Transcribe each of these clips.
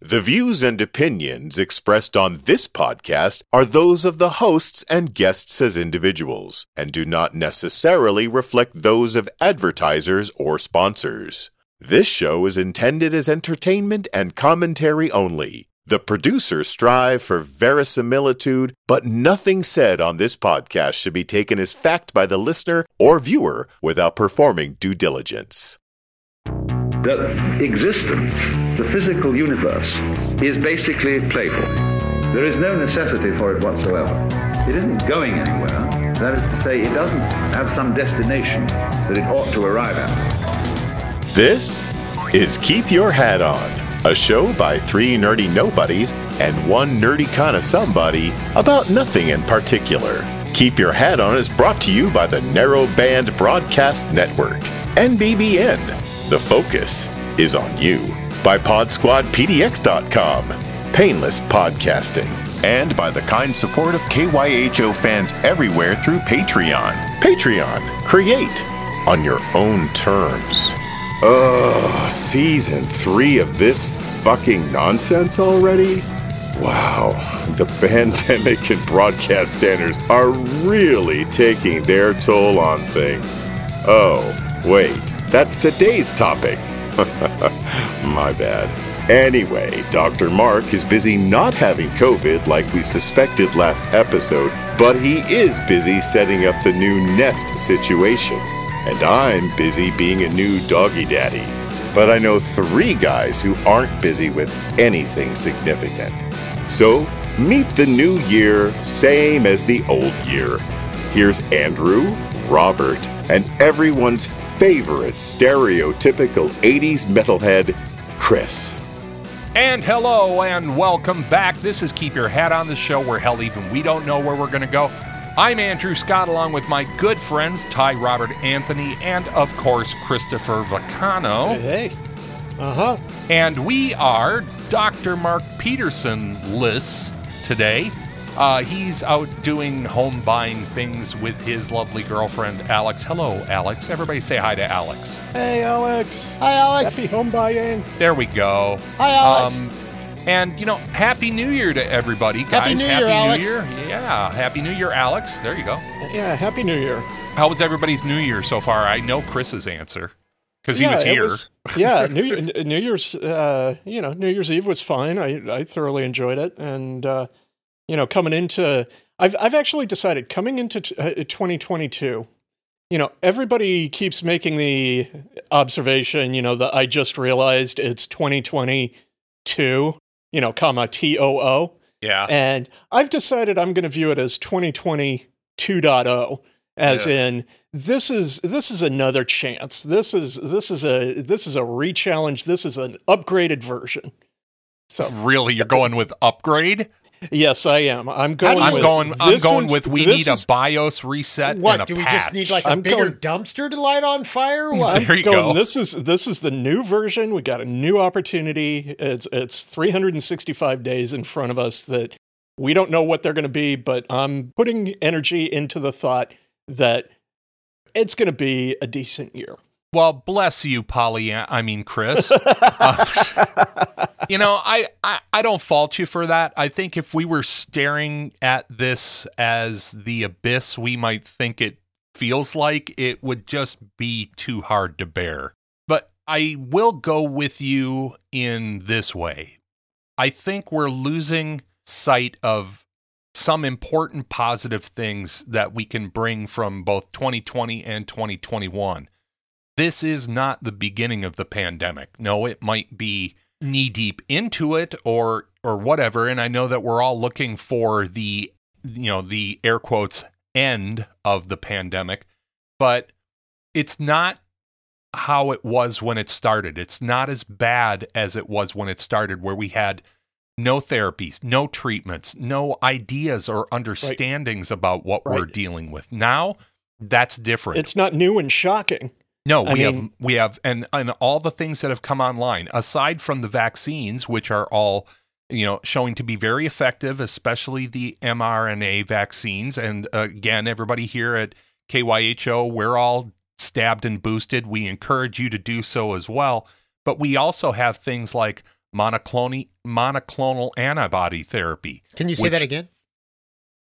The views and opinions expressed on this podcast are those of the hosts and guests as individuals, and do not necessarily reflect those of advertisers or sponsors. This show is intended as entertainment and commentary only. The producers strive for verisimilitude, but nothing said on this podcast should be taken as fact by the listener or viewer without performing due diligence. That existence, the physical universe, is basically playful. There is no necessity for it whatsoever. It isn't going anywhere. That is to say, it doesn't have some destination that it ought to arrive at. This is Keep Your Hat On, a show by three nerdy nobodies and one nerdy kind of somebody about nothing in particular. Keep Your Hat On is brought to you by the Narrowband Broadcast Network, NBBN. The focus is on you. By PodSquadPDX.com, painless podcasting. And by the kind support of KYHO fans everywhere through Patreon. Patreon, create on your own terms. Ugh, season three of this fucking nonsense already? Wow, the pandemic and broadcast standards are really taking their toll on things. Oh, wait, that's today's topic. My bad. Anyway, Dr. Mark is busy not having COVID like we suspected last episode, but he is busy setting up the new nest situation. And I'm busy being a new doggy daddy. But I know three guys who aren't busy with anything significant. So, meet the new year, same as the old year. Here's Andrew, Robert, and everyone's favorite stereotypical 80s metalhead, Chris. And hello and welcome back. This is Keep Your Hat on the show where hell even we don't know where we're going to go. I'm Andrew Scott along with my good friends Ty Robert Anthony and of course Christopher Vacano. Hey. Uh huh. And we are Dr. Mark Peterson lists today. Uh, he's out doing home buying things with his lovely girlfriend Alex. Hello, Alex. Everybody say hi to Alex. Hey, Alex. Hi, Alex. Happy home buying. There we go. Hi, Alex. Um, and you know, Happy New Year to everybody, guys. Happy guys. New Year, Happy Alex. New Year. Yeah, Happy New Year, Alex. There you go. Yeah, Happy New Year. How was everybody's New Year so far? I know Chris's answer because he yeah, was it here. yeah, New Year, New Year's, uh, you know, New Year's Eve was fine. I I thoroughly enjoyed it, and uh, you know, coming into, I've I've actually decided coming into t- uh, 2022. You know, everybody keeps making the observation. You know, that I just realized it's 2022. You know, comma T O O. yeah. And I've decided I'm going to view it as 2020 2.0 as Yeah. in this is this is another chance. This is this is a this is a re-challenge. This is an upgraded version. So Really, you're going with upgrade? Yes, I am. I'm going. I'm with, going. I'm going is- with. We this need a BIOS reset. and a what do we just need like a I'm bigger going- dumpster to light on fire? What? There you going, go. This is this is the new version. We got a new opportunity. It's it's 365 days in front of us that we don't know what they're going to be, but I'm putting energy into the thought that it's going to be a decent year. Well, bless you, Polly. I mean, Chris. Uh, you know, I, I I don't fault you for that. I think if we were staring at this as the abyss, we might think it feels like it would just be too hard to bear. But I will go with you in this way. I think we're losing sight of some important positive things that we can bring from both 2020 and 2021 this is not the beginning of the pandemic. No, it might be knee deep into it or or whatever and I know that we're all looking for the you know the air quotes end of the pandemic, but it's not how it was when it started. It's not as bad as it was when it started where we had no therapies, no treatments, no ideas or understandings about what we're dealing with. Now, that's different. It's not new and shocking. No, I we have we have and and all the things that have come online aside from the vaccines which are all you know showing to be very effective especially the mRNA vaccines and again everybody here at KYHO we're all stabbed and boosted we encourage you to do so as well but we also have things like monoclonal monoclonal antibody therapy. Can you say which- that again?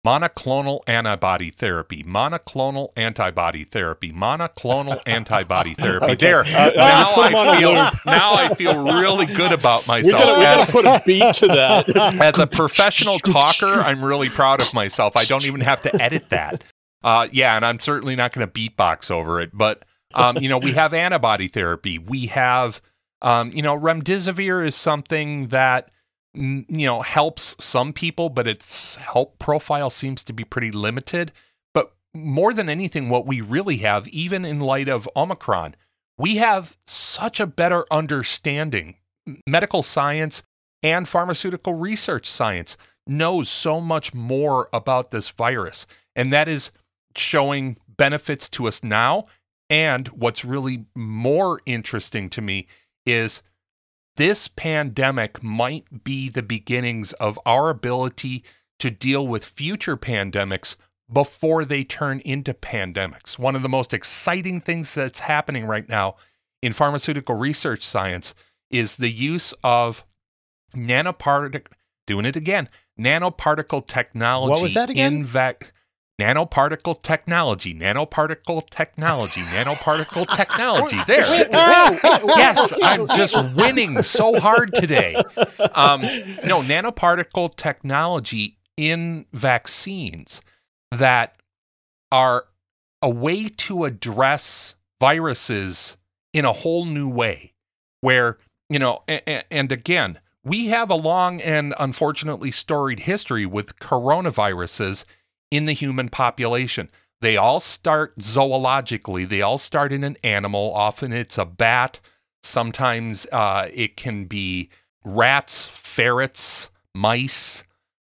Monoclonal antibody therapy. Monoclonal antibody therapy. Monoclonal antibody therapy. Okay. There. Uh, uh, now put 'em on I feel now I feel really good about myself. gotta, we as, gotta put a beat to that. as a professional talker, I'm really proud of myself. I don't even have to edit that. Uh, yeah, and I'm certainly not going to beatbox over it. But um, you know, we have antibody therapy. We have, um, you know, remdesivir is something that you know helps some people, but its help profile seems to be pretty limited. But more than anything, what we really have, even in light of Omicron, we have such a better understanding. Medical science and pharmaceutical research science knows so much more about this virus, and that is showing benefits to us now. And what's really more interesting to me is this pandemic might be the beginnings of our ability to deal with future pandemics before they turn into pandemics. One of the most exciting things that's happening right now in pharmaceutical research science is the use of nanoparticle doing it again nanoparticle technology What was that again? in vac nanoparticle technology nanoparticle technology nanoparticle technology. There. Yes i'm just winning so hard today. Um, no nanoparticle technology in vaccines that are a way to address viruses in a whole new way where you know and, and again we have a long and unfortunately storied history with coronaviruses in the human population they all start zoologically they all start in an animal often it's a bat sometimes uh, it can be rats ferrets mice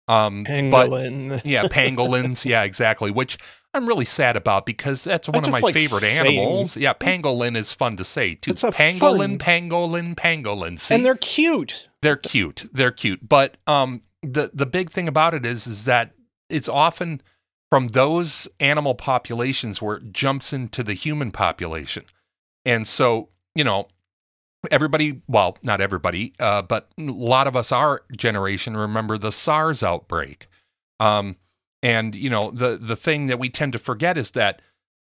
um, but Pangolin. yeah, pangolins. Yeah, exactly. Which I'm really sad about because that's one of my like favorite saying- animals. Yeah, pangolin is fun to say too. It's a pangolin, fun- pangolin, pangolin. See, and they're cute. they're cute. They're cute. But um, the the big thing about it is is that it's often from those animal populations where it jumps into the human population, and so you know everybody well not everybody uh, but a lot of us our generation remember the sars outbreak. Um, and you know the the thing that we tend to forget is that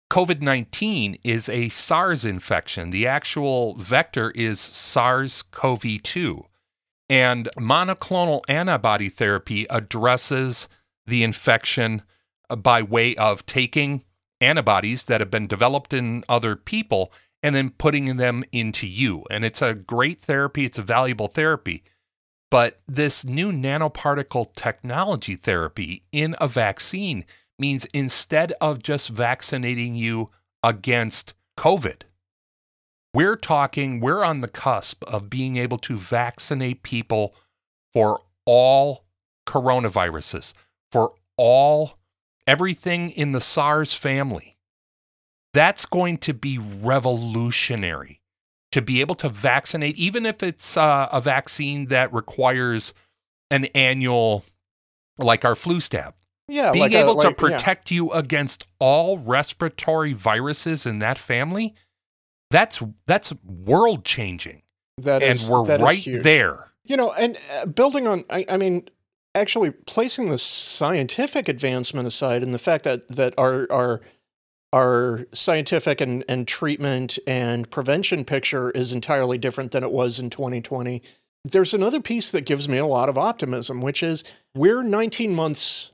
covid-19 is a sars infection. The actual vector is sars-cov-2 and monoclonal antibody therapy addresses the infection Uh, by way of taking antibodies that have been developed in other people and then putting them into you. And it's a great therapy, it's a valuable therapy. But this new nanoparticle technology therapy in a vaccine means instead of just vaccinating you against COVID, we're talking, we're on the cusp of being able to vaccinate people for all coronaviruses, for all everything in the SARS family. That's going to be revolutionary to be able to vaccinate, even if it's uh, a vaccine that requires an annual, like our flu stab. Yeah, Being like a- able like- to protect you against all respiratory viruses in that family, that's that's world changing. Yeah, that And is- we're right there. You know, and uh, building on, I, I mean, actually placing the scientific advancement aside, and the fact that that our our our scientific and, and treatment and prevention picture is entirely different than it was in 2020. There's another piece that gives me a lot of optimism, which is we're 19 months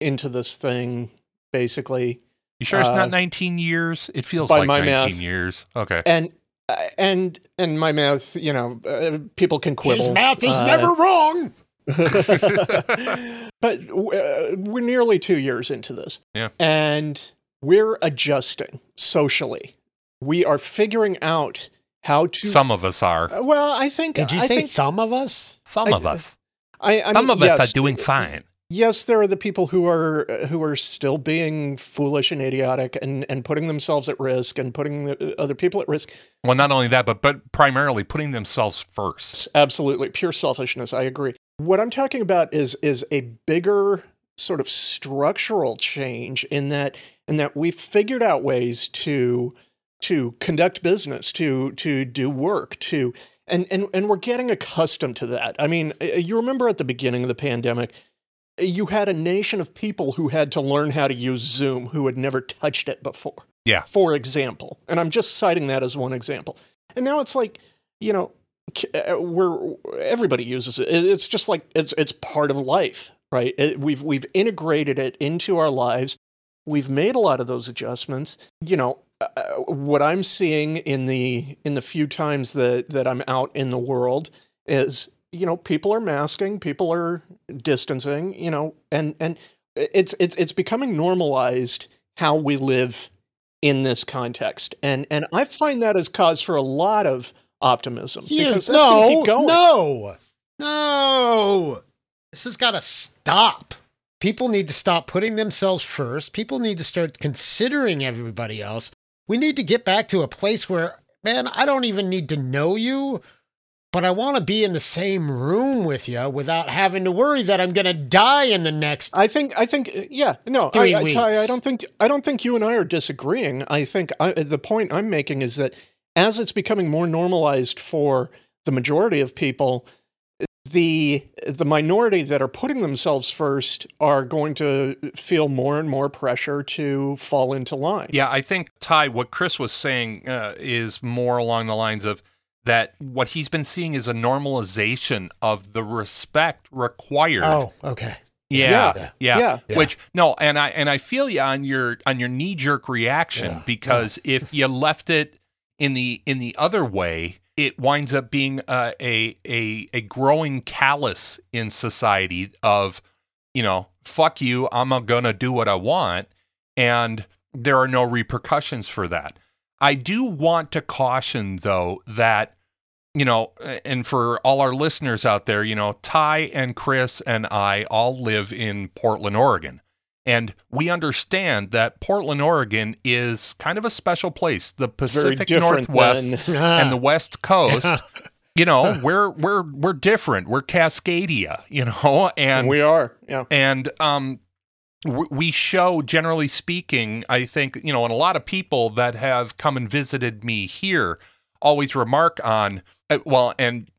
into this thing, basically, You sure it's Uh, not 19 years? It feels by like my 19 math. years. Okay. and uh, and and my math, you know, uh, people can quibble. His math is Uh, never wrong. but uh, we're nearly two years into this. Yeah. And we're adjusting socially. We are figuring out how to. Some of us are. Uh, well, I think. Did you I say think, some of us? Some I- of us. I, I Some mean, of us are doing fine. Yes, there are the people who are uh, who are still being foolish and idiotic and and putting themselves at risk and putting the, other people at risk. Well, not only that, but but primarily putting themselves first. Absolutely, pure selfishness. I agree. What I'm talking about is is a bigger sort of structural change in that in that we've figured out ways to to conduct business, to to do work, to and and and we're getting accustomed to that. I mean, you remember at the beginning of the pandemic, you had a nation of people who had to learn how to use Zoom who had never touched it before. Yeah. For example, and I'm just citing that as one example. And now it's like, you know, we're everybody uses it. It's just like it's it's part of life, right? It, we've we've integrated it into our lives. We've made a lot of those adjustments. You know, uh, uh, what I'm seeing in the in the few times that that I'm out in the world is you know people are masking, people are distancing, you know, and and it's it's it's becoming normalized how we live in this context, and and I find that as cause for a lot of optimism because that's no, keep going. no, no. This has got to stop. People need to stop putting themselves first. People need to start considering everybody else. We need to get back to a place where, man, I don't even need to know you, but I want to be in the same room with you without having to worry that I'm going to die in the next. I think I think yeah no Three I, I, I don't think I don't think you and I are disagreeing. I think I, the point I'm making is that as it's becoming more normalized for the majority of people, the the minority that are putting themselves first are going to feel more and more pressure to fall into line. Yeah, I think Ty, what Chris was saying uh, is more along the lines of that. What he's been seeing is a normalization of the respect required. Oh, okay. Yeah, Yeah. yeah, Yeah. Yeah. Which no, and I and I feel you on your on your knee jerk reaction Yeah. because if you left it in the in the other way, it winds up being uh, a a a growing callous in society of you know fuck you, I'm gonna do what I want, and there are no repercussions for that. I do want to caution though that you know, and for all our listeners out there, you know, Ty and Chris and I all live in Portland, Oregon. And we understand that Portland, Oregon is kind of a special place. The Pacific Northwest and the West Coast, you know, we're we're we're different. We're Cascadia, you know, and we are. Yeah. and um we show generally speaking i think you know and a lot of people that have come and visited me here always remark on uh, well and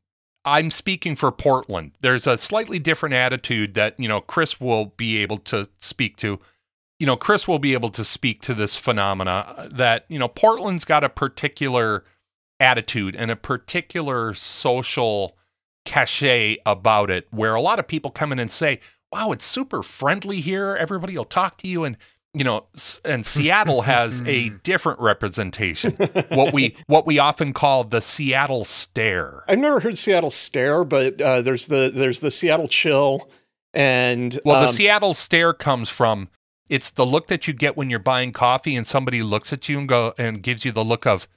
i'm speaking for portland there's a slightly different attitude that you know chris will be able to speak to you know chris will be able to speak to this phenomena uh, that you know portland's got a particular attitude and a particular social cachet about it where a lot of people come in and say, wow, it's super friendly here. Everybody will talk to you. And, you know, and Seattle has a different representation, what we, what we often call the Seattle stare. I've never heard Seattle stare, but uh, there's the there's the Seattle chill, and Well, the um, Seattle stare comes from, it's the look that you get when you're buying coffee and somebody looks at you and go and gives you the look of,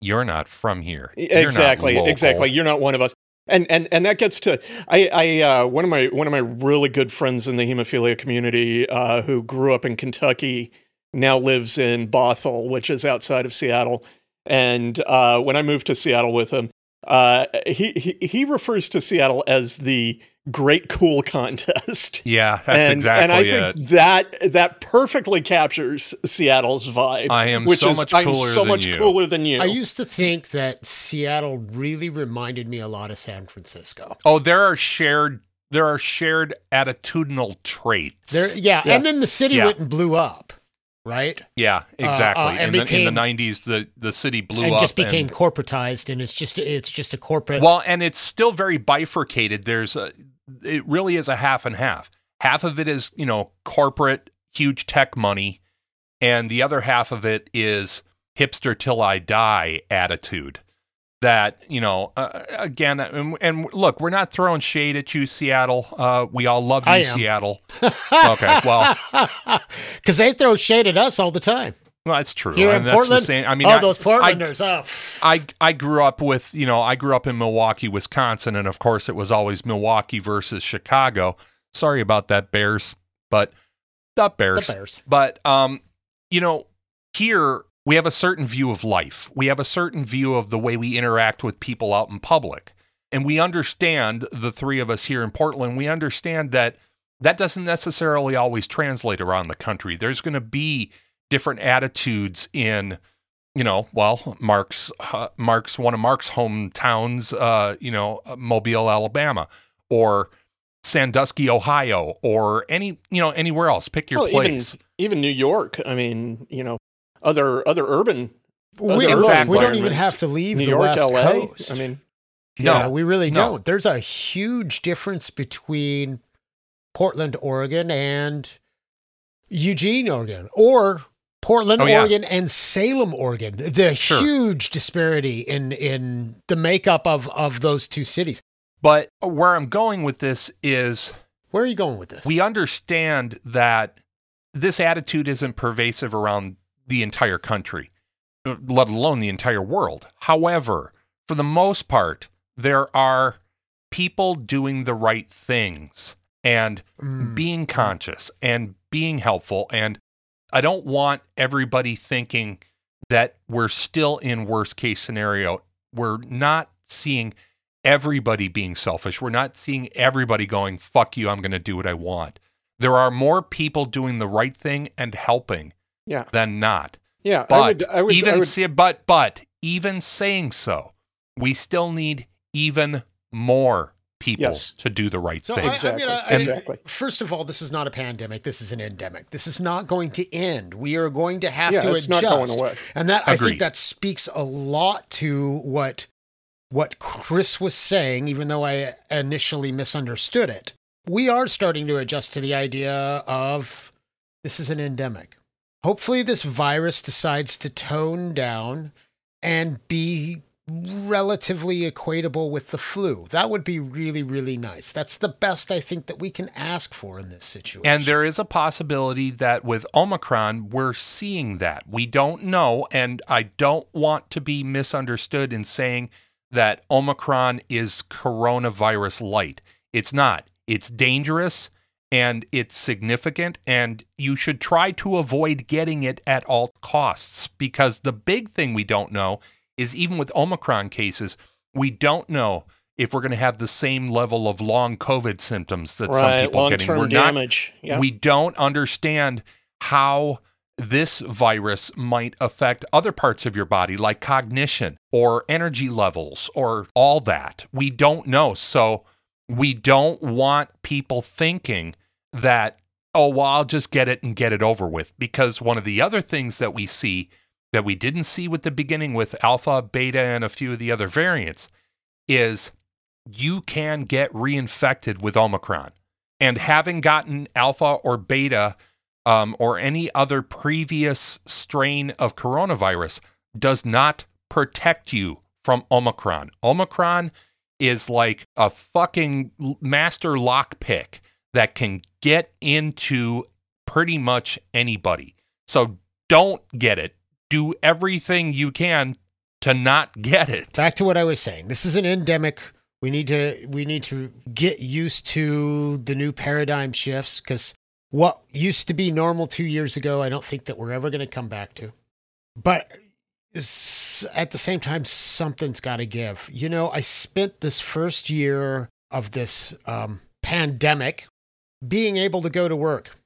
you're not from here. You're exactly exactly you're not one of us and and and that gets to i i uh one of my one of my really good friends in the hemophilia community uh who grew up in kentucky now lives in bothell which is outside of seattle. And uh when i moved to seattle with him uh he he, he refers to seattle as the great cool contest Yeah, that's and, exactly and I it. think that that perfectly captures Seattle's vibe. I am which so is much I'm cooler so than much you. cooler than you. I used to think that Seattle really reminded me a lot of San Francisco. Oh, there are shared there are shared attitudinal traits. There, yeah, Yeah. and then the city Yeah. went and blew up, right? yeah, exactly. uh, and in, the, in the '90s, the the city blew up and up just became and- corporatized, and it's just it's just a corporate. well, and it's still very bifurcated. There's a, it really is a half and half. Half of it is you know corporate, huge tech money, and the other half of it is hipster till I die attitude. That you know, uh, again, and, and look, we're not throwing shade at you, Seattle. Uh, we all love you. Seattle. okay, well, because they throw shade at us all the time well, that's true. here and in that's the Portland. same- I mean, oh, I- those I- Portlanders! oh, I I grew up with you know I grew up in Milwaukee, Wisconsin, and of course it was always Milwaukee versus Chicago. Sorry about that, Bears, but the Bears. the Bears. But um, you know, here we have a certain view of life. We have a certain view of the way we interact with people out in public, and we understand the three of us here in Portland. We understand that that doesn't necessarily always translate around the country. There's going to be different attitudes in you know, well, Mark's uh, Mark's one of Mark's hometowns, uh, you know, Mobile, Alabama, or Sandusky, Ohio, or any you know anywhere else. Pick your Well, place. even even New York. I mean, you know, other other urban. We, other Exactly. urban we don't even have to leave New the York, West LA. Coast. I mean, No. Yeah, we really No. don't. There's a huge difference between Portland, Oregon, and Eugene, Oregon, or Portland, Oh, yeah. Oregon, and Salem, Oregon. The Sure. huge disparity in in the makeup of of those two cities. But where I'm going with this is Where are you going with this? we understand that this attitude isn't pervasive around the entire country, let alone the entire world. However, for the most part, there are people doing the right things and Mm. being conscious and being helpful. And I don't want everybody thinking that we're still in worst case scenario. We're not seeing everybody being selfish. We're not seeing everybody going, fuck you, I'm going to do what I want. There are more people doing the right thing and helping yeah, than not. yeah. But I would, I would, even I would, say, but but even saying so, we still need even more people Yes. to do the right So thing. I, I Exactly. mean, I, I- Exactly. First of all, this is not a pandemic. This is an endemic. This is not going to end. We are going to have yeah, to it's adjust. not going away. And that I think that speaks a lot to what what Chris was saying, even though I initially misunderstood it. We are starting to adjust to the idea of this is an endemic. Hopefully this virus decides to tone down and be relatively equatable with the flu. That would be really, really nice. That's the best I think that we can ask for in this situation. And there is a possibility that with Omicron, we're seeing that. We don't know. And I don't want to be misunderstood in saying that Omicron is coronavirus light. It's not. It's dangerous and it's significant. And you should try to avoid getting it at all costs because the big thing we don't know is even with Omicron cases, we don't know if we're going to have the same level of long COVID symptoms that some people are getting. We're not damage. Yeah. we don't understand how this virus might affect other parts of your body, like cognition or energy levels or all that. We don't know. So we don't want people thinking that, oh, well, I'll just get it and get it over with. Because one of the other things that we see that we didn't see with the beginning with alpha, beta, and a few of the other variants is you can get reinfected with Omicron. And having gotten alpha or beta um, or any other previous strain of coronavirus does not protect you from Omicron. Omicron is like a fucking master lockpick that can get into pretty much anybody. So don't get it. Do everything you can to not get it. back to what I was saying. This is an endemic. We need to we need to get used to the new paradigm shifts because what used to be normal two years ago, I don't think that we're ever going to come back to. But at the same time, something's got to give. You know, I spent this first year of this um, pandemic being able to go to work,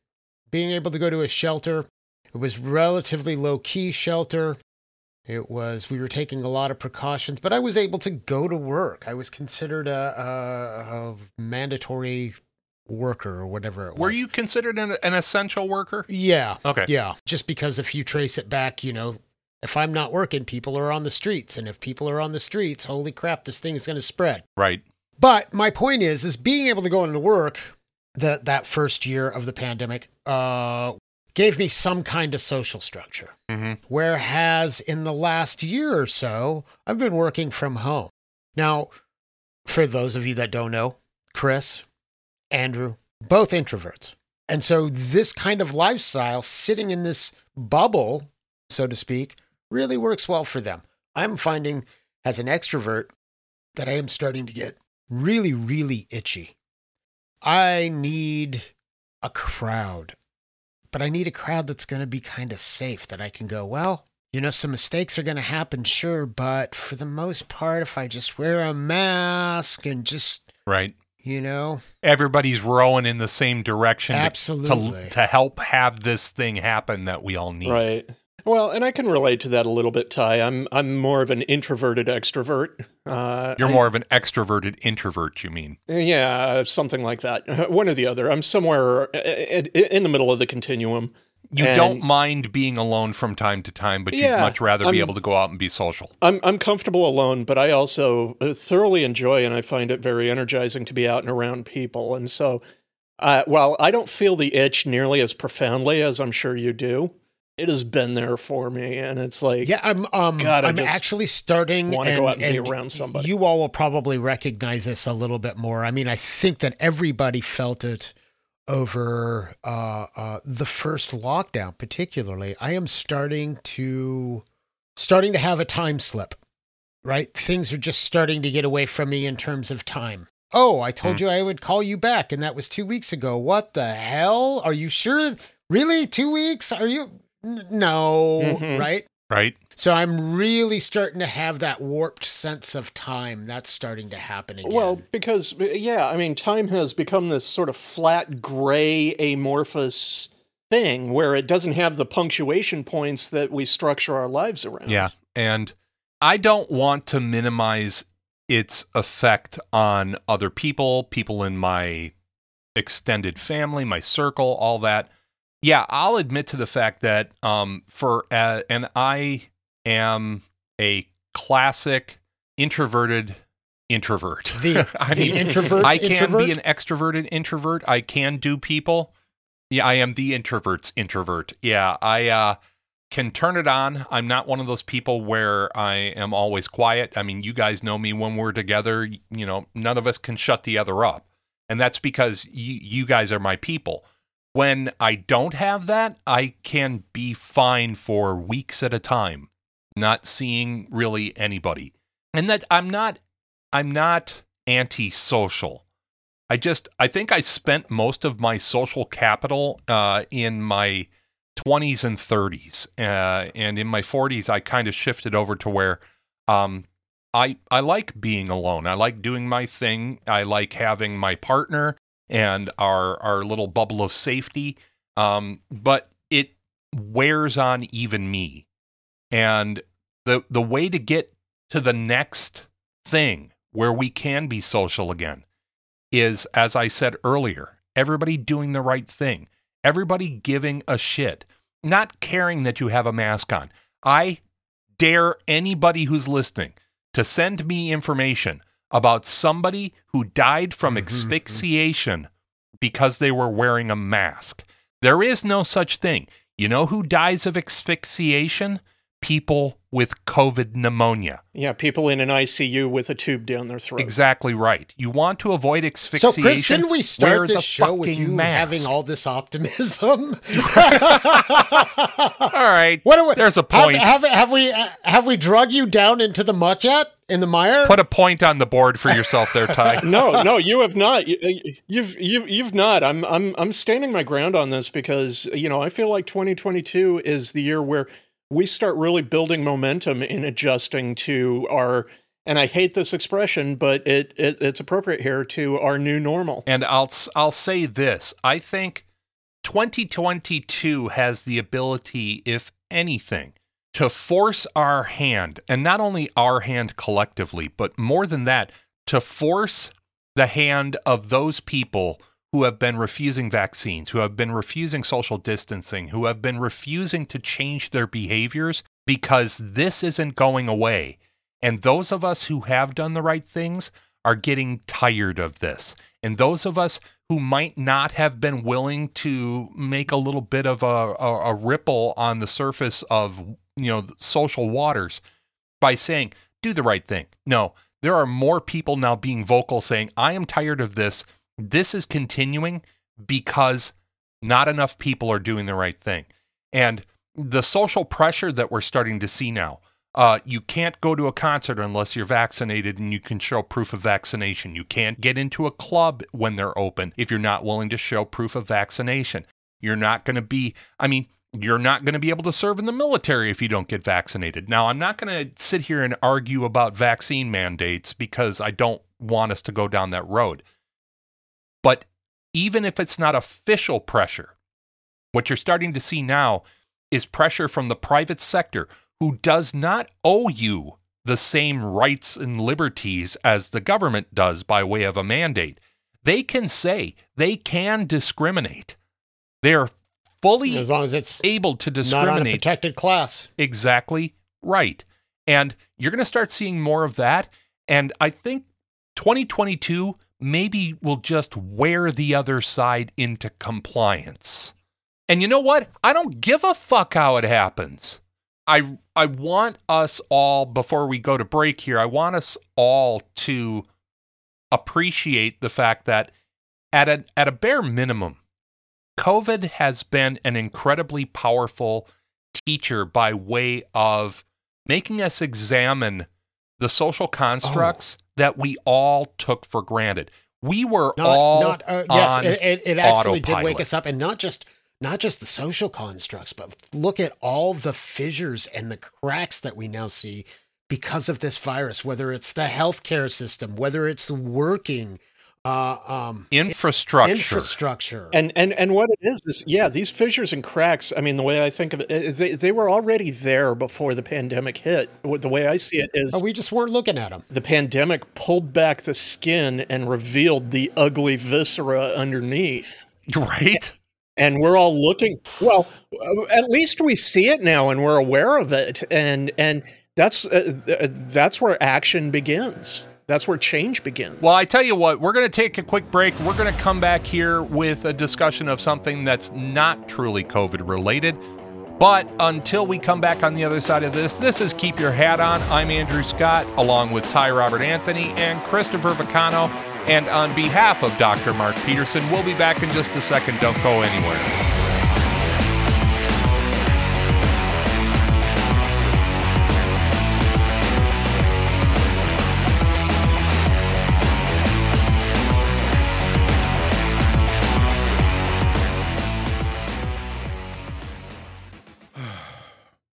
being able to go to a shelter. It was relatively low key shelter. It was, we were taking a lot of precautions, but I was able to go to work. I was considered a, a, a mandatory worker or whatever it was. Were you considered an, an essential worker? Yeah. Okay. Yeah. Just because if you trace it back, you know, if I'm not working, people are on the streets. And if people are on the streets, holy crap, this thing is going to spread. Right. But my point is, is being able to go into work that that first year of the pandemic uh, gave me some kind of social structure. hmm Whereas in the last year or so, I've been working from home. Now, for those of you that don't know, Chris, Andrew, both introverts. And so this kind of lifestyle, sitting in this bubble, so to speak, really works well for them. I'm finding as an extrovert that I am starting to get really, really itchy. I need a crowd, but I need a crowd that's going to be kind of safe that I can go, well, you know, some mistakes are going to happen, sure, but for the most part, if I just wear a mask and just, Right. you know, Everybody's rowing in the same direction to- Absolutely. to, to help have this thing happen that we all need. Right. Well, and I can relate to that a little bit, Ty. I'm I'm more of an introverted extrovert. Uh, You're I- more of an extroverted introvert, you mean? yeah, something like that. One or the other. I'm somewhere uh, in the middle of the continuum. You And- don't mind being alone from time to time, but you'd much rather be I'm- able to go out and be social. I'm I'm comfortable alone, but I also uh, thoroughly enjoy and I find it very energizing to be out and around people. And so, uh, while I don't feel the itch nearly as profoundly as I'm sure you do, it has been there for me, and it's like Yeah, I'm. Um, God, I'm actually starting. wanna go out and be around somebody. You all will probably recognize this a little bit more. I mean, I think that everybody felt it over uh, uh, the first lockdown, particularly. I am starting to starting to have a time slip. Right, things are just starting to get away from me in terms of time. Oh, I told Hmm. you I would call you back, and that was two weeks ago. What the hell? Are you sure? Really, two weeks? Are you? N- no, Mhm. right? Right? So I'm really starting to have that warped sense of time. That's starting to happen again. Well, because yeah, I mean, time has become this sort of flat, gray, amorphous thing where it doesn't have the punctuation points that we structure our lives around. Yeah. And I don't want to minimize its effect on other people, people in my extended family, my circle, all that. Yeah, I'll admit to the fact that um for uh, and I am a classic introverted introvert. the I the mean, introvert's I can introvert. be an extroverted introvert. I can do people. Yeah, I am the introvert's introvert. Yeah, I uh, can turn it on. I'm not one of those people where I am always quiet. I mean, you guys know me when we're together. You know, none of us can shut the other up. And that's because you, you guys are my people. When I don't have that, I can be fine for weeks at a time, not seeing really anybody. And that I'm not I'm not antisocial. I just I think I spent most of my social capital uh, in my 20s and 30s, uh, and in my 40s I kind of shifted over to where um, I I like being alone. I like doing my thing. I like having my partner and our our little bubble of safety. Um, but it wears on even me, and the the way to get to the next thing where we can be social again is, as I said earlier, everybody doing the right thing, everybody giving a shit, not caring that you have a mask on. I dare anybody who's listening to send me information about somebody who died from asphyxiation because they were wearing a mask. There is no such thing. You know who dies of asphyxiation? People with COVID pneumonia. Yeah, people in an ICU with a tube down their throat. Exactly right. You want to avoid so, asphyxiation. Chris, didn't we wear start the this show with fucking you mask. having all this optimism? All right. what are we, There's a have- point. Have, have we uh, have we drug you down into the muck yet? In the mire? Put a point on the board for yourself there, Ty. no, no, you have not. You- uh, You've you've you've not. I'm I'm I'm standing my ground on this because you know I feel like 2022 is the year where we start really building momentum in adjusting to our. And I hate this expression, but it, it it's appropriate here to our new normal. And I'll I'll say this: I think 2022 has the ability, if anything, to force our hand, and not only our hand collectively, but more than that, to force the hand of those people who have been refusing vaccines, who have been refusing social distancing, who have been refusing to change their behaviors because this isn't going away. And those of us who have done the right things are getting tired of this. And those of us who might not have been willing to make a little bit of a, a, a ripple on the surface of you know social waters by saying do the right thing. No, there are more people now being vocal saying I am tired of this. This is continuing because not enough people are doing the right thing. And the social pressure that we're starting to see now. Uh, you can't go to a concert unless you're vaccinated and you can show proof of vaccination. You can't get into a club when they're open if you're not willing to show proof of vaccination. You're not going to be, I mean, you're not going to be able to serve in the military if you don't get vaccinated. Now, I'm not going to sit here and argue about vaccine mandates because I don't want us to go down that road. But even if it's not official pressure, what you're starting to see now is pressure from the private sector who does not owe you the same rights and liberties as the government does by way of a mandate. They can say they can discriminate. They're fully As long as it's able to discriminate. not on a protected class. exactly right. And you're going to start seeing more of that. And I think 2022 maybe will just wear the other side into compliance. And you know what? I don't give a fuck how it happens. I I want us all before we go to break here, I want us all to appreciate the fact that at a at a bare minimum, COVID has been an incredibly powerful teacher by way of making us examine the social constructs that we all took for granted. We were Not, all not uh, yes, it, it, it actually did wake us up, and not just not just the social constructs, but look at all the fissures and the cracks that we now see because of this virus. Whether it's the healthcare system, whether it's working uh, um, infrastructure. infrastructure, And and and what it is is yeah, these fissures and cracks. I mean, the way I think of it, eh, they they were already there before the pandemic hit. The way I see it is, but we just weren't looking at them. the pandemic pulled back the skin and revealed the ugly viscera underneath. right? And we're all looking. Well, at least we see it now, and we're aware of it. And and that's uh, that's where action begins. That's where change begins. Well, I tell you what, we're going to take a quick break. We're going to come back here with a discussion of something that's not truly COVID related. But until we come back on the other side of this, this is Keep Your Hat On. I'm Andrew Scott, along with Ty Robert Anthony and Christopher Vicano. And on behalf of Dr. Mark Peterson, we'll be back in just a second. Don't go anywhere.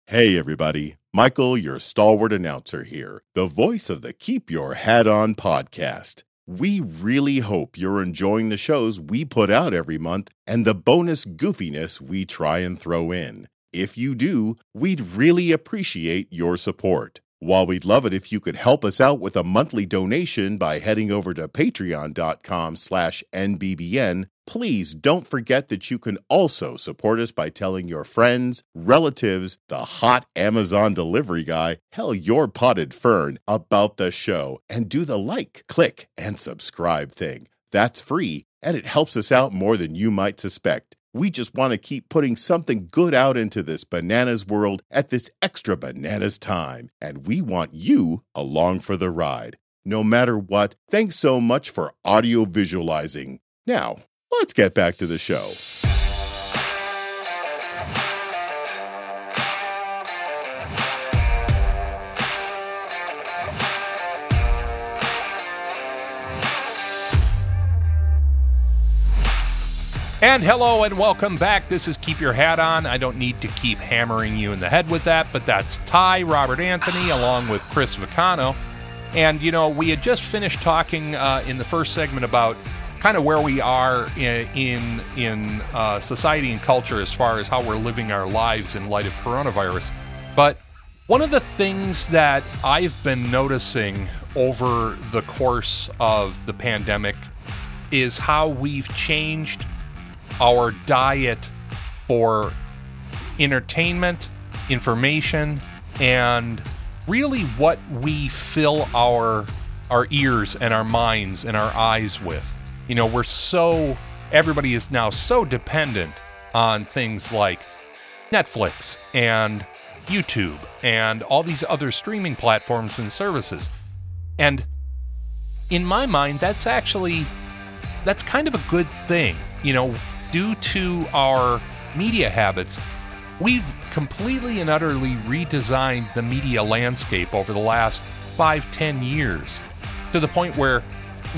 Hey, everybody. Michael, your stalwart announcer here, the voice of the Keep Your Hat On podcast. We really hope you're enjoying the shows we put out every month and the bonus goofiness we try and throw in. If you do, we'd really appreciate your support. While we'd love it if you could help us out with a monthly donation by heading over to patreon.com slash nbbn, please don't forget that you can also support us by telling your friends, relatives, the hot Amazon delivery guy, hell, your potted fern, about the show, and do the like, click, and subscribe thing. That's free, and it helps us out more than you might suspect. We just want to keep putting something good out into this bananas world at this extra bananas time, and we want you along for the ride. No matter what, thanks so much for audio visualizing. Now, let's get back to the show. And hello and welcome back. This is Keep Your Hat On. I don't need to keep hammering you in the head with that, but that's Ty, Robert Anthony, along with Chris Vicano. And, you know, we had just finished talking uh, in the first segment about kind of where we are in in, in uh, society and culture as far as how we're living our lives in light of coronavirus. But one of the things that I've been noticing over the course of the pandemic is how we've changed our diet for entertainment, information, and really what we fill our our ears and our minds and our eyes with. You know, we're so everybody is now so dependent on things like Netflix and YouTube and all these other streaming platforms and services. And in my mind, that's actually that's kind of a good thing. You know, due to our media habits, we've completely and utterly redesigned the media landscape over the last five, ten years to the point where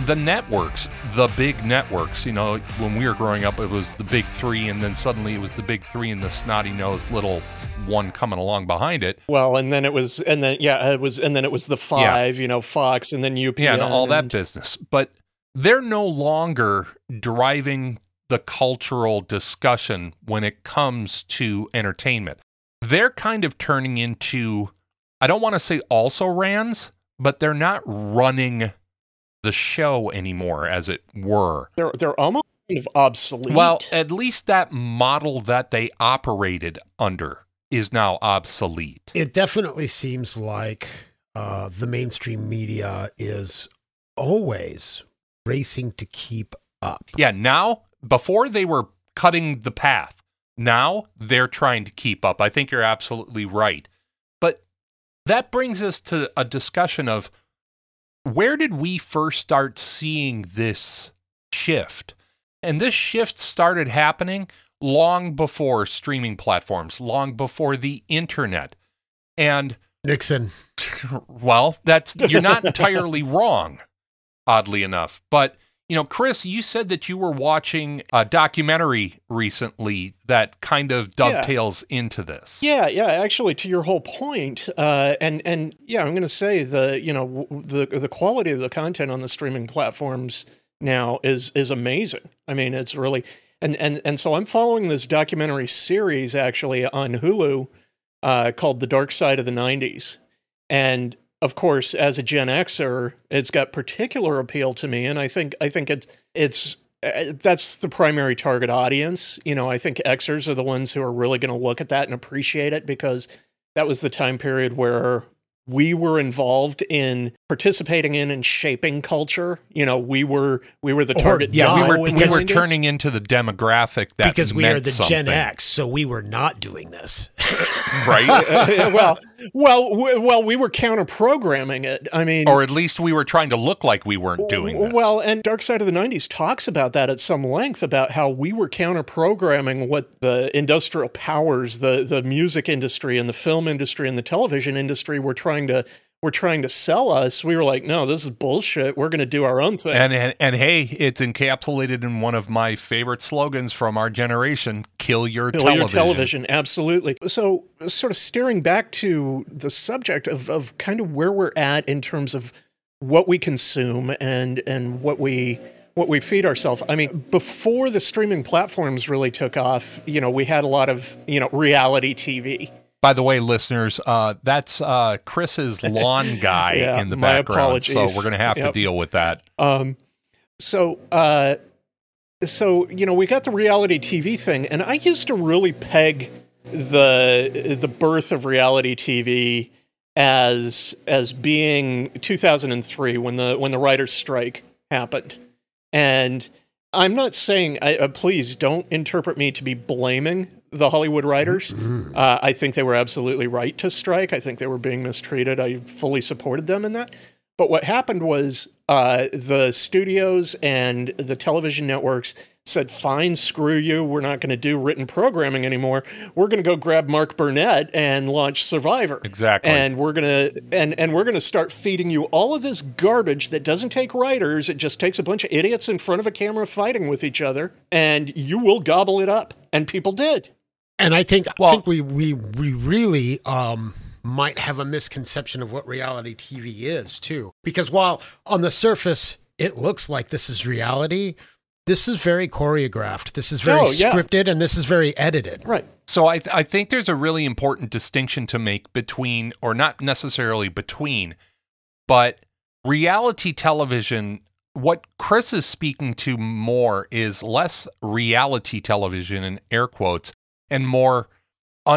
the networks, the big networks, you know, when we were growing up, it was the big three, and then suddenly it was the big three and the snotty nosed little one coming along behind it. Well, and then it was, and then yeah, it was, and then it was the five, you know, Fox, and then UPN, Yeah, and all that and- business. But they're no longer driving the cultural discussion when it comes to entertainment. they're kind of turning into I don't want to say also rans, but they're not running the show anymore, as it were. They're they're almost kind of obsolete. Well, at least that model that they operated under is now obsolete. It definitely seems like uh, the mainstream media is always racing to keep up. Yeah, now before they were cutting the path. Now they're trying to keep up. I think you're absolutely right. But that brings us to a discussion of where did we first start seeing this shift? And this shift started happening long before streaming platforms, long before the internet. And Nixon. well, that's you're not entirely wrong, oddly enough. But you know, Chris, you said that you were watching a documentary recently that kind of dovetails yeah. into this. Yeah, yeah. Actually, to your whole point, uh, and and yeah, I'm going to say the you know the the quality of the content on the streaming platforms now is is amazing. I mean, it's really and and and so I'm following this documentary series actually on Hulu uh, called The Dark Side of the '90s, and of course, as a Gen Xer, it's got particular appeal to me, and I think I think it, it's uh, that's the primary target audience. You know, I think Xers are the ones who are really going to look at that and appreciate it because that was the time period where we were involved in participating in and shaping culture. You know, we were we were the target. Or, yeah, we were we were turning into the demographic that because we are the something. Gen X, so we were not doing this, right? uh, well, well, well, we were counter programming it. I mean, or at least we were trying to look like we weren't doing this. Well, and Dark Side of the '90s talks about that at some length about how we were counter programming what the industrial powers, the the music industry and the film industry and the television industry were trying to were trying to sell us, we were like, no, this is bullshit. We're going to do our own thing. And, and and hey, it's encapsulated in one of my favorite slogans from our generation: "Kill your television Kill television." your television, absolutely. So, sort of steering back to the subject of of kind of where we're at in terms of what we consume and and what we what we feed ourselves. I mean, before the streaming platforms really took off, you know, we had a lot of you know reality TV by the way, listeners, uh, that's uh, Chris's lawn guy yeah, in the my background, apologies. so we're going to have Yep. to deal with that. Um, so, uh, so you know, we got the reality TV thing, and I used to really peg the the birth of reality TV as as being 2003 when the when the writers' strike happened, and I'm not saying, I, uh, please don't interpret me to be blaming the Hollywood writers. Uh, I think they were absolutely right to strike. I think they were being mistreated. I fully supported them in that. But what happened was uh, the studios and the television networks said, fine, screw you. We're not going to do written programming anymore. We're going to go grab Mark Burnett and launch Survivor. Exactly. And we're going to and and we're going to start feeding you all of this garbage that doesn't take writers. It just takes a bunch of idiots in front of a camera fighting with each other and you will gobble it up. And people did. And I think Well- I think we we we really um might have a misconception of what reality TV is too. Because while on the surface it looks like this is reality, this is very choreographed. This is very Oh, yeah. scripted and this is very edited. Right. So I, th- I think there's a really important distinction to make between, or not necessarily between, but reality television. What Chris is speaking to more is less reality television in air quotes and more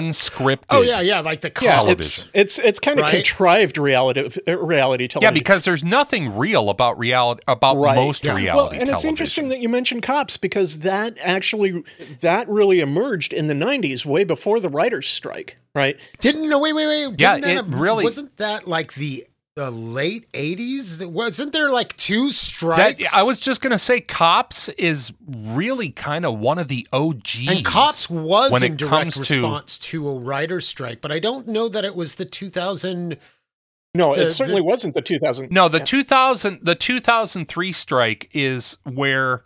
unscripted. Oh yeah, yeah, like the Yeah. Television. it's it's it's kind of Right? contrived reality uh, reality Yeah, because there's nothing real about reality about Right. most Yeah. reality well, and it's interesting that you mentioned cops because that actually that really emerged in the '90s, way before the writers' strike. Right? Didn't no wait wait wait. Yeah, Didn't that it really- wasn't that like the the late eighties? Wasn't there like two That, strikes? I was just gonna say, Cops is really kind of one of the OGs. and cops was when in it direct comes to- response to, a writer's strike, but I don't know that it was the two thousand. No, The- it certainly the- wasn't the 2000. No, the Yeah. 2000 the 2003 strike is where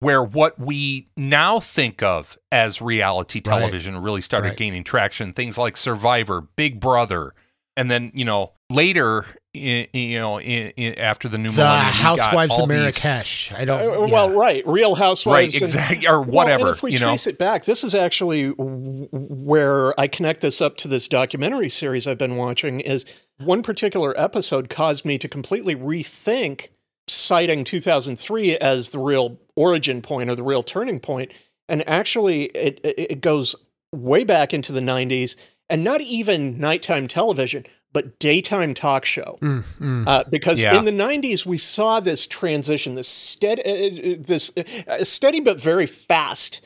where what we now think of as reality Right. television really started Right. gaining traction. Things like Survivor, Big Brother, and then you know later, in, you know, in, in, after the new The millennium, Housewives all of these- Marrakesh. I don't. Uh, yeah. Well, right, Real Housewives, right? Exactly, or Well, whatever. and if we you know, trace it back, this is actually where I connect this up to this documentary series I've been watching. Is one particular episode caused me to completely rethink citing 2003 as the real origin point or the real turning point, and actually it it it goes way back into the 90s, and not even nighttime television, but daytime talk show Mm, mm. uh, because Yeah. in the 90s we saw this transition this steady uh, uh, this uh, steady but very fast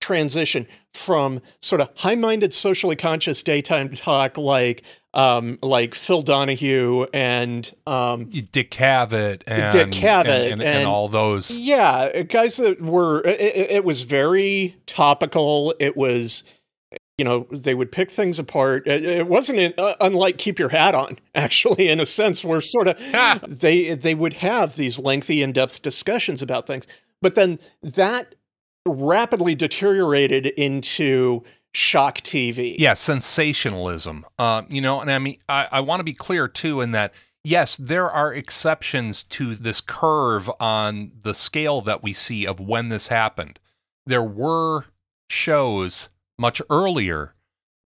transition from sort of high-minded socially conscious daytime talk like um, like Phil Donahue and um, Dick Cavett and Dick Cavett and, and, and and- all those. yeah guys that were it, it it was very topical it was you know they would pick things apart it, wasn't uh, unlike keep your hat on actually in a sense where sort of Ha! they they would have these lengthy in-depth discussions about things but then that rapidly deteriorated into shock tv Yeah, sensationalism. Uh, you know, and I mean, I, I want to be clear too in that, yes, there are exceptions to this curve on the scale that we see of when this happened. There were shows much earlier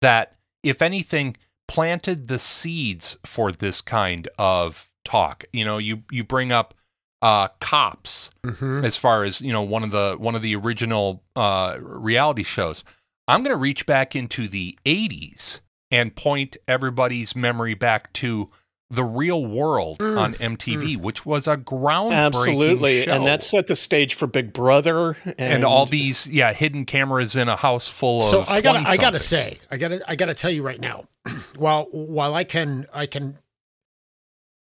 that, if anything, planted the seeds for this kind of talk. You know, you you bring up uh, cops Mhm. as far as you know one of the one of the original uh, reality shows. I'm going to reach back into the 80s and point everybody's memory back to the real world Mm, on MTV, which was a groundbreaking absolutely show. and that set the stage for big brother and, and all these yeah hidden cameras in a house full of So I gotta, I gotta say, I gotta, I gotta tell you right now. while while I can, I can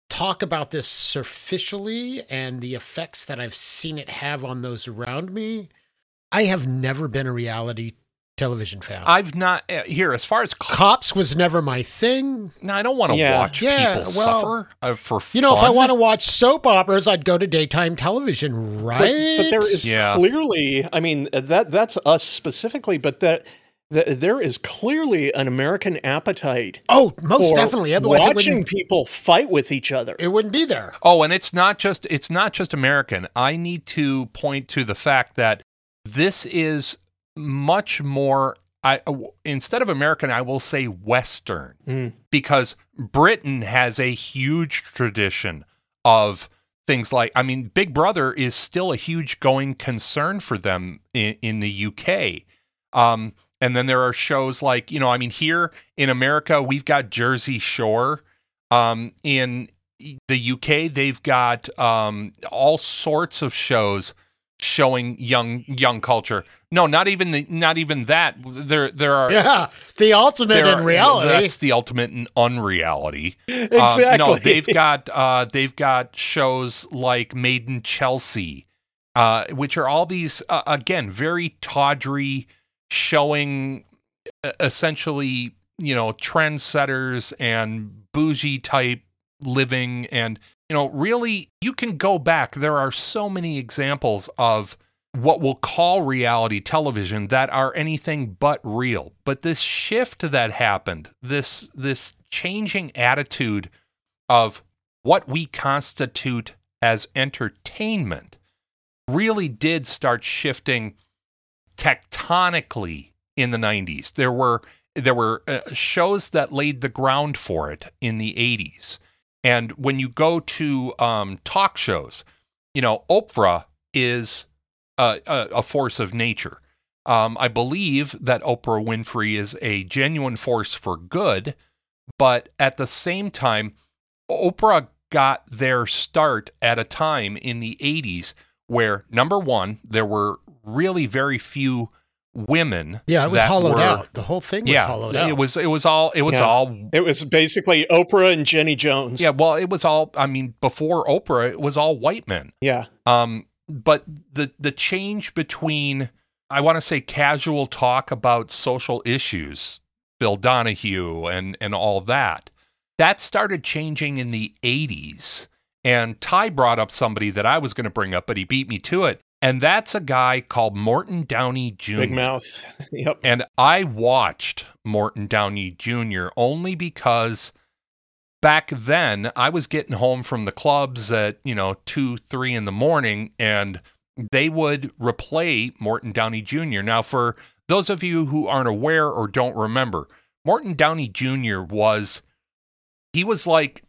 talk about this superficially and the effects that I've seen it have on those around me. I have never been a reality television fan. I've not uh, here as far as co- Cops was never my thing. no, I don't want to Yeah. watch Yeah, people well, suffer uh, for You know, if I want to watch soap operas, I'd go to daytime television, right? But, but there is Yeah. clearly, I mean, that that's us specifically, but that, that there is clearly an American appetite oh, most for definitely. Otherwise, watching wouldn't, people fight with each other. it wouldn't be there. Oh, and it's not just it's not just American. I need to point to the fact that this is much more I instead of American, I will say Western Mm. because Britain has a huge tradition of things like I mean, Big Brother is still a huge going concern for them in, in the UK. Um, and then there are shows like you know, I mean, here in America, we've got Jersey Shore. Um, in the UK, they've got um, all sorts of shows showing young young culture. No, not even the, not even that. There there are Yeah, the ultimate in are- reality. That's the ultimate in unreality. Exactly. no, they've got uh, they've got shows like Made in Chelsea, uh, which are all these uh, again very tawdry, showing uh, essentially you know trendsetters and bougie type living, and you know really you can go back. There are so many examples of what we'll call reality television that are anything but real. But this shift that happened, this this changing attitude of what we constitute as entertainment really did start shifting tectonically in the 90s. There were there were uh, shows that laid the ground for it in the 80s. And when you go to um, talk shows, you know, Oprah is a, a, a force of nature. Um, I believe that Oprah Winfrey is a genuine force for good, but at the same time, Oprah got their start at a time in the 80s where, number one, there were really very few women. yeah, it was hollowed were- out. The whole thing was Yeah, hollowed out. it was. It was all. It was Yeah. all It was basically Oprah and Jenny Jones. yeah, well, it was all. I mean, before Oprah, it was all white men. Yeah. Um, but the the change between I want to say casual talk about social issues, Bill Donahue and and all that, that started changing in the '80s. And Ty brought up somebody that I was going to bring up, but he beat me to it. And that's a guy called Morton Downey Jr. Big mouth. Yep. And I watched Morton Downey Jr. only because back then I was getting home from the clubs at, you know, two, three in the morning, and they would replay Morton Downey Jr. Now, for those of you who aren't aware or don't remember, Morton Downey Jr. was, he was like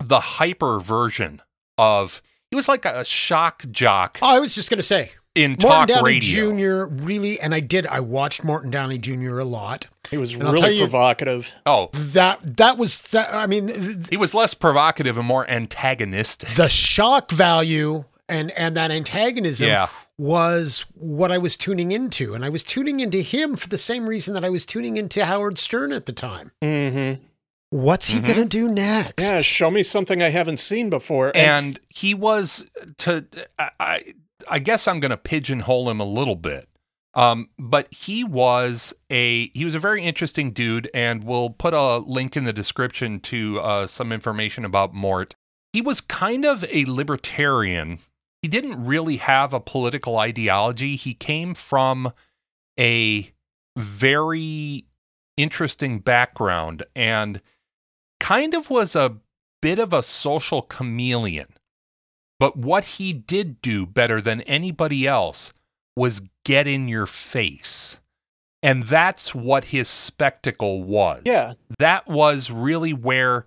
the hyper version of, he was like a shock jock Oh, I was just going to say, in Morton talk Downey radio. Jr. really, and I did. I watched Morton Downey Jr. a lot. He was And I'll really you- provocative. Oh, That that was that. I mean, th- he was less provocative and more antagonistic. the shock value and and that antagonism Yeah. was what I was tuning into, and I was tuning into him for the same reason that I was tuning into Howard Stern at the time. Mm-hmm. What's he Mhm. gonna do next? Yeah, show me something I haven't seen before. and he was to I I, I guess I'm going to pigeonhole him a little bit. Um, but he was a he was a very interesting dude, and we'll put a link in the description to uh, some information about Mort. He was kind of a libertarian. He didn't really have a political ideology. He came from a very interesting background and kind of was a bit of a social chameleon. But what he did do better than anybody else was get in your face. And that's what his spectacle was. Yeah. That was really where,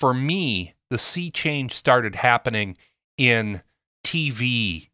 for me, the sea change started happening in TV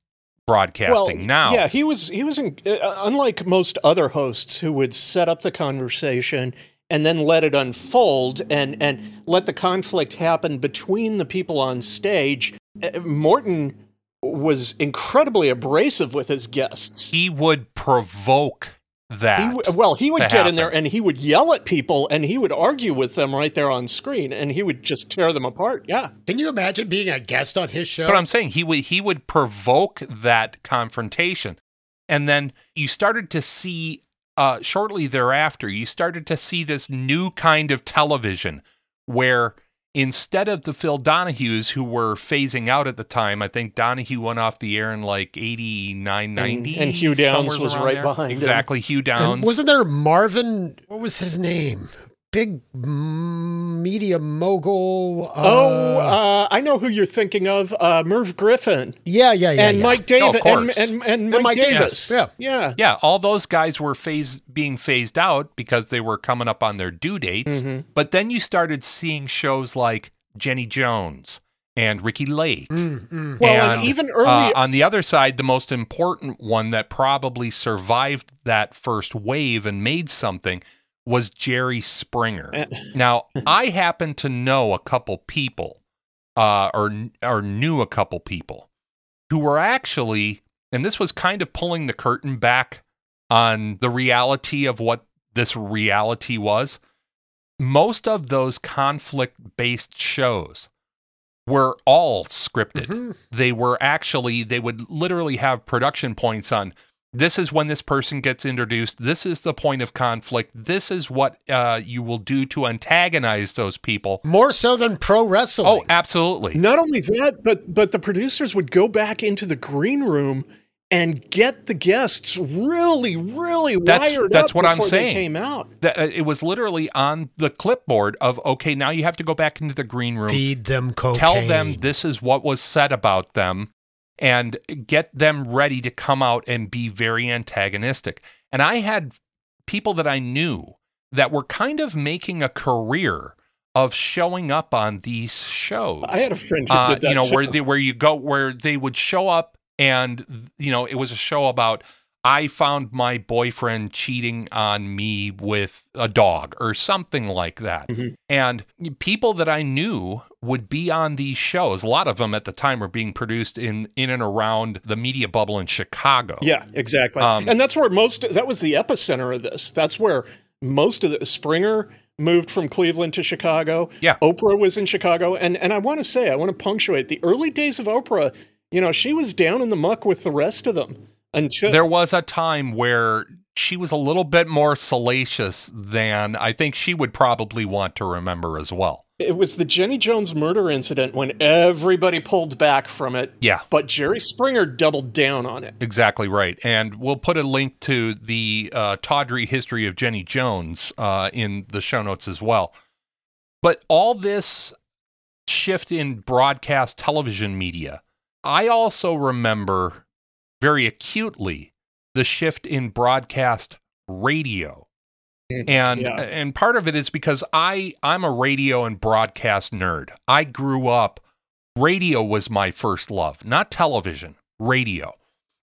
broadcasting. now, yeah, he was he was in, uh, unlike most other hosts who would set up the conversation and then let it unfold and and let the conflict happen between the people on stage. Uh, Morton was incredibly abrasive with his guests. he would provoke that. He w- well, he would to get in there and he would yell at people and he would argue with them right there on screen and he would just tear them apart. Yeah. Can you imagine being a guest on his show? But I'm saying he would he would provoke that confrontation, and then you started to see uh, shortly thereafter. You started to see this new kind of television where instead of the Phil Donahues who were phasing out at the time, I think Donahue went off the air in like 89, 90. and Hugh Downs was right there. behind him. Exactly, Hugh And Downs. wasn't there Marvin? What was his name? Big media mogul. Uh, oh, uh, I know who you're thinking of. Uh, Merv Griffin yeah, yeah, yeah. and yeah. Mike Oh, Davis of course. and, and, and Mike, Mike Davis. Davis, yeah. Yeah. Yeah, all those guys were phase being phased out because they were coming up on their due dates. Mhm. But then you started seeing shows like Jenny Jones and Ricki Lake. Mm, mm. Well, and even early- uh, on the other side, the most important one that probably survived that first wave and made something was Jerry Springer. Eh. now, I happen to know a couple people, uh, or or knew a couple people who were actually, and this was kind of pulling the curtain back on the reality of what this reality was. Most of those conflict based shows were all scripted. Mhm. They were actually, they would literally have production points on this is when this person gets introduced. This is the point of conflict. This is what uh, you will do to antagonize those people. More so than pro wrestling. Oh, absolutely. Not only that, but but the producers would go back into the green room and get the guests really, really That's- wired that's up what I'm before they saying. came out. That, uh, it was literally on the clipboard of, okay, now you have to go back into the green room. feed them cocaine. tell them this is what was said about them and get them ready to come out and be very antagonistic. And I had people that I knew that were kind of making a career of showing up on these shows. I had a friend who Uh, did that. you know where they, where you go where they would show up and you know it was a show about I found my boyfriend cheating on me with a dog or something like that. Mhm. And people that I knew would be on these shows. A lot of them at the time were being produced in in and around the media bubble in Chicago. Yeah, exactly. Um, and that's where most that was the epicenter of this. That's where most of the Springer moved from Cleveland to Chicago. Yeah. Oprah was in Chicago and and I want to say I want to punctuate the early days of Oprah, you know, she was down in the muck with the rest of them until There was a time where she was a little bit more salacious than I think she would probably want to remember as well. It was the Jenny Jones murder incident when everybody pulled back from it. Yeah. But Jerry Springer doubled down on it. Exactly right. And we'll put a link to the uh, tawdry history of Jenny Jones uh, in the show notes as well. But all this shift in broadcast television media, I also remember very acutely the shift in broadcast radio. Mm, and Yeah. and part of it is because I I'm a radio and broadcast nerd. I grew up radio was my first love, not television, radio.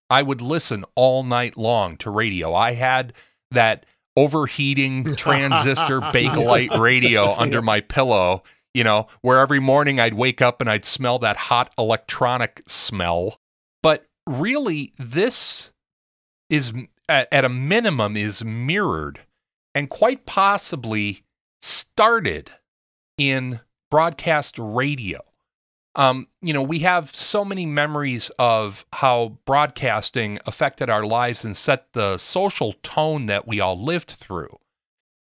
I would listen all night long to radio. I had that overheating transistor Bakelite radio under my pillow, you know, where every morning I'd wake up and I'd smell that hot electronic smell. But really, this is at, at a minimum is mirrored and quite possibly started in broadcast radio. Um, you know, we have so many memories of how broadcasting affected our lives and set the social tone that we all lived through.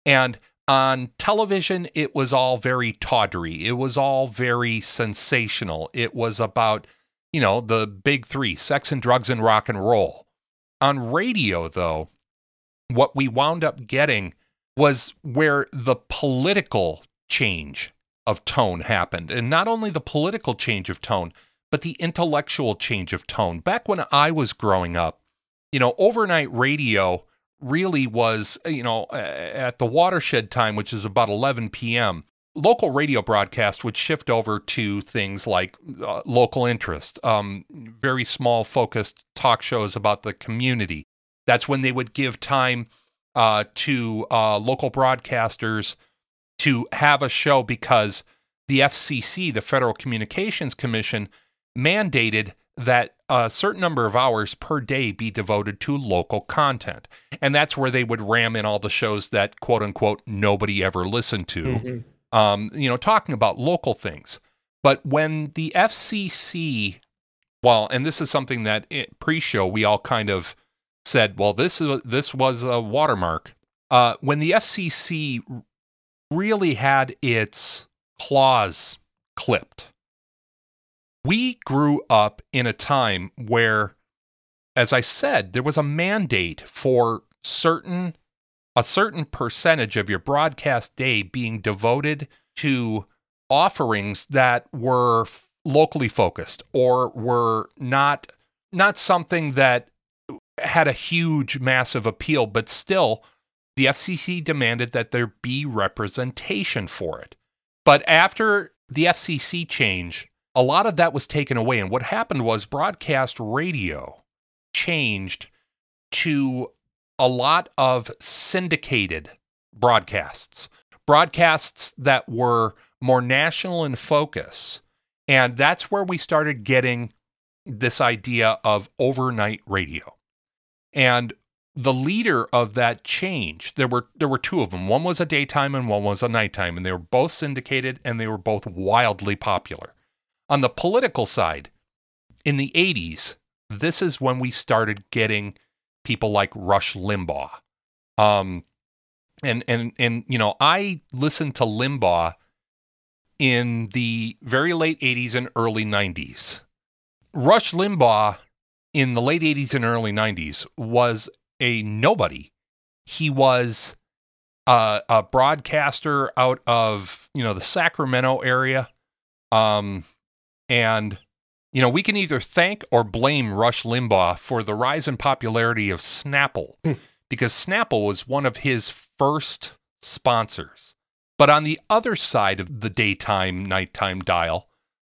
And on television, it was all very tawdry. It was all very sensational. It was about, you know, the big three sex and drugs and rock and roll. On radio, though, what we wound up getting was where the political change of tone happened. And not only the political change of tone, but the intellectual change of tone. Back when I was growing up, you know, overnight radio really was, you know, at the watershed time, which is about 11 p.m., local radio broadcast would shift over to things like uh, local interest, um, very small focused talk shows about the community. That's when they would give time uh, to uh, local broadcasters to have a show because the FCC, the Federal Communications Commission, mandated that a certain number of hours per day be devoted to local content. And that's where they would ram in all the shows that, quote unquote, nobody ever listened to, Mhm. um, you know, talking about local things. But when the FCC, well, and this is something that pre show we all kind of said, well, this, is, this was a watermark. Uh, when the FCC really had its claws clipped. We grew up in a time where, as I said, there was a mandate for certain a certain percentage of your broadcast day being devoted to offerings that were locally focused or were not not something that had a huge massive appeal but still the FCC demanded that there be representation for it. But after the FCC change, a lot of that was taken away. And what happened was broadcast radio changed to a lot of syndicated broadcasts, broadcasts that were more national in focus. And that's where we started getting this idea of overnight radio. And the leader of that change there were there were two of them. One was a daytime and one was a nighttime and they were both syndicated and they were both wildly popular. On the political side in the 80s this is when we started getting people like rush limbaugh. Um and and and you know i listened to limbaugh in the very late 80s and early 90s rush limbaugh in the late 80s and early 90s was a nobody. He was uh, a broadcaster out of you know the Sacramento area, um, and you know we can either thank or blame Rush Limbaugh for the rise in popularity of Snapple because Snapple was one of his first sponsors. But on the other side of the daytime nighttime dial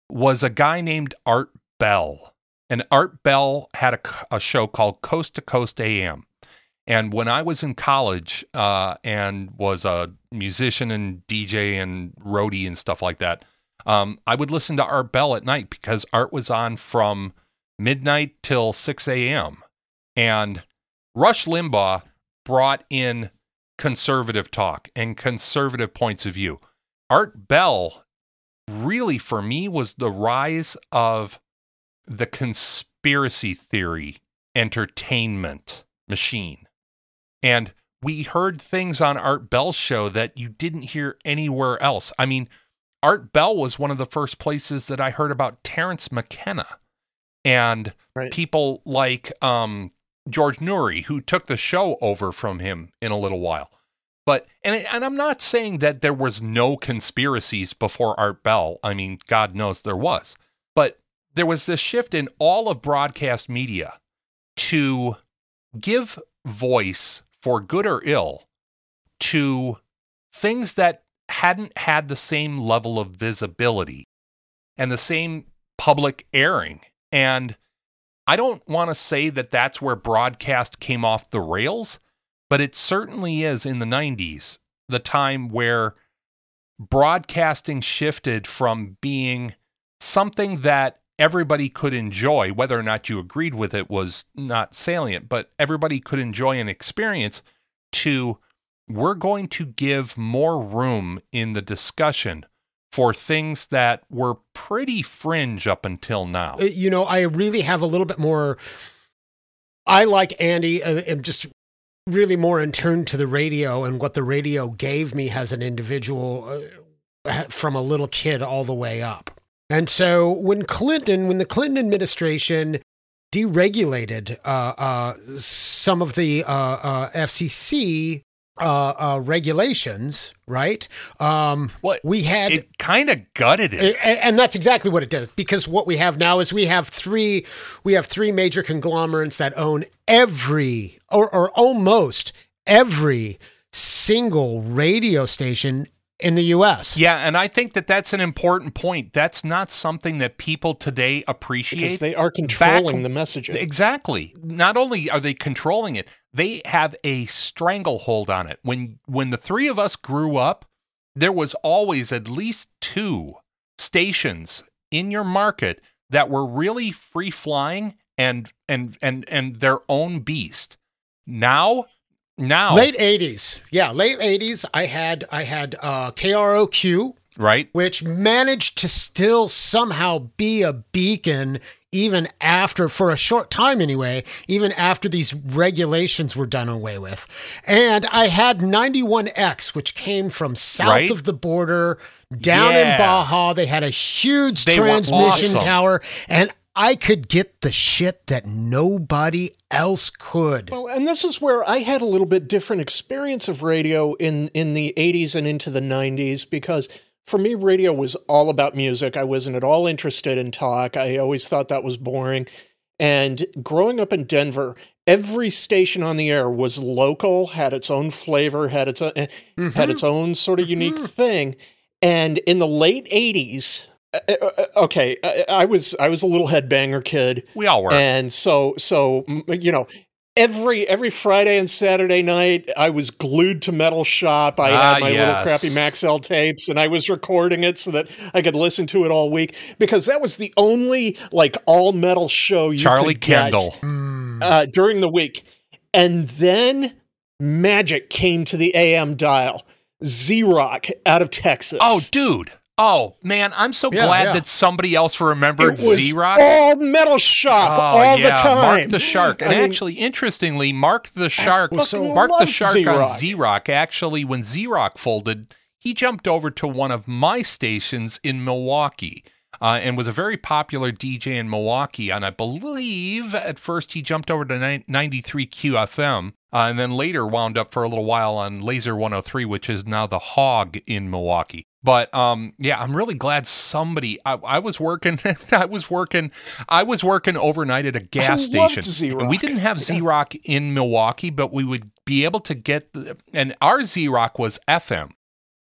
was a guy named Art Bell. And Art Bell had a, a show called Coast to Coast AM. And when I was in college uh, and was a musician and DJ and roadie and stuff like that, um, I would listen to Art Bell at night because Art was on from midnight till 6 a.m. And Rush Limbaugh brought in conservative talk and conservative points of view. Art Bell really, for me, was the rise of the conspiracy theory entertainment machine. And we heard things on Art Bell's show that you didn't hear anywhere else. I mean, Art Bell was one of the first places that I heard about Terence McKenna and Right. people like um, George Noory, who took the show over from him in a little while. But and and I'm not saying that there was no conspiracies before Art Bell. I mean, God knows there was. But there was this shift in all of broadcast media to give voice for good or ill to things that hadn't had the same level of visibility and the same public airing. And I don't want to say that that's where broadcast came off the rails, but it certainly is in the 90s, the time where broadcasting shifted from being something that everybody could enjoy, whether or not you agreed with it was not salient, but everybody could enjoy an experience to we're going to give more room in the discussion for things that were pretty fringe up until now. Uh, You know, I really have a little bit more. I like Andy. uh, am just really more in tune to the radio and what the radio gave me as an individual uh, from a little kid all the way up. And so when Clinton, when the Clinton administration deregulated uh, uh, some of the uh, uh, FCC uh, uh, regulations, right? Um, What we had it kind of gutted it. a- and that's exactly what it does because what we have now is we have three we have three major conglomerates that own every or, or almost every single radio station in the US. Yeah, and I think that that's an important point. That's not something that people today appreciate. because they are controlling Back- the messaging. Exactly. Not only are they controlling it, they have a stranglehold on it. When when the three of us grew up, there was always at least two stations in your market that were really free flying and and and and their own beast. Now, now, Late 80s. Yeah, late 80s I had I had uh KROQ right? which managed to still somehow be a beacon even after for a short time anyway even after these regulations were done away with and i had 91x which came from south Right. of the border down Yeah. in baja they had a huge They transmission tower and i could get the shit that nobody else could Well, and this is where I had a little bit different experience of radio in in the 80s and into the 90s because for me radio was all about music. I wasn't at all interested in talk. I always thought that was boring. And growing up in Denver, every station on the air was local, had its own flavor, had its own, had its own sort of unique thing. And in the late 80s, uh, uh, okay, I, I was I was a little headbanger kid. We all were. And so, so you know, every every Friday and Saturday night, I was glued to Metal Shop. I Ah, had my little crappy Maxell tapes, and I was recording it so that I could listen to it all week because that was the only like all metal show you Charlie could get, Kendall. uh, during the week. And then Magic came to the AM dial. Z Rock out of Texas. Oh, dude. Oh man, I'm so Yeah, glad yeah. that somebody else remembered Z Rock. all Metal Shop Oh all yeah, the time. Mark the Shark. And I mean, actually, interestingly, Mark the Shark, fucking Mark the Shark on Z-Rock. Z Rock. Actually, when Z Rock folded, he jumped over to one of my stations in Milwaukee. Uh, and was a very popular DJ in Milwaukee. And I believe at first he jumped over to 93 QFM uh, and then later wound up for a little while on Lazer 103, which is now the Hog in Milwaukee. But um, yeah, I'm really glad somebody. I, I was working. I was working. I was working overnight at a gas station. We didn't have Z Rock in Milwaukee, but we would be able to get. The, and our Z Rock was FM.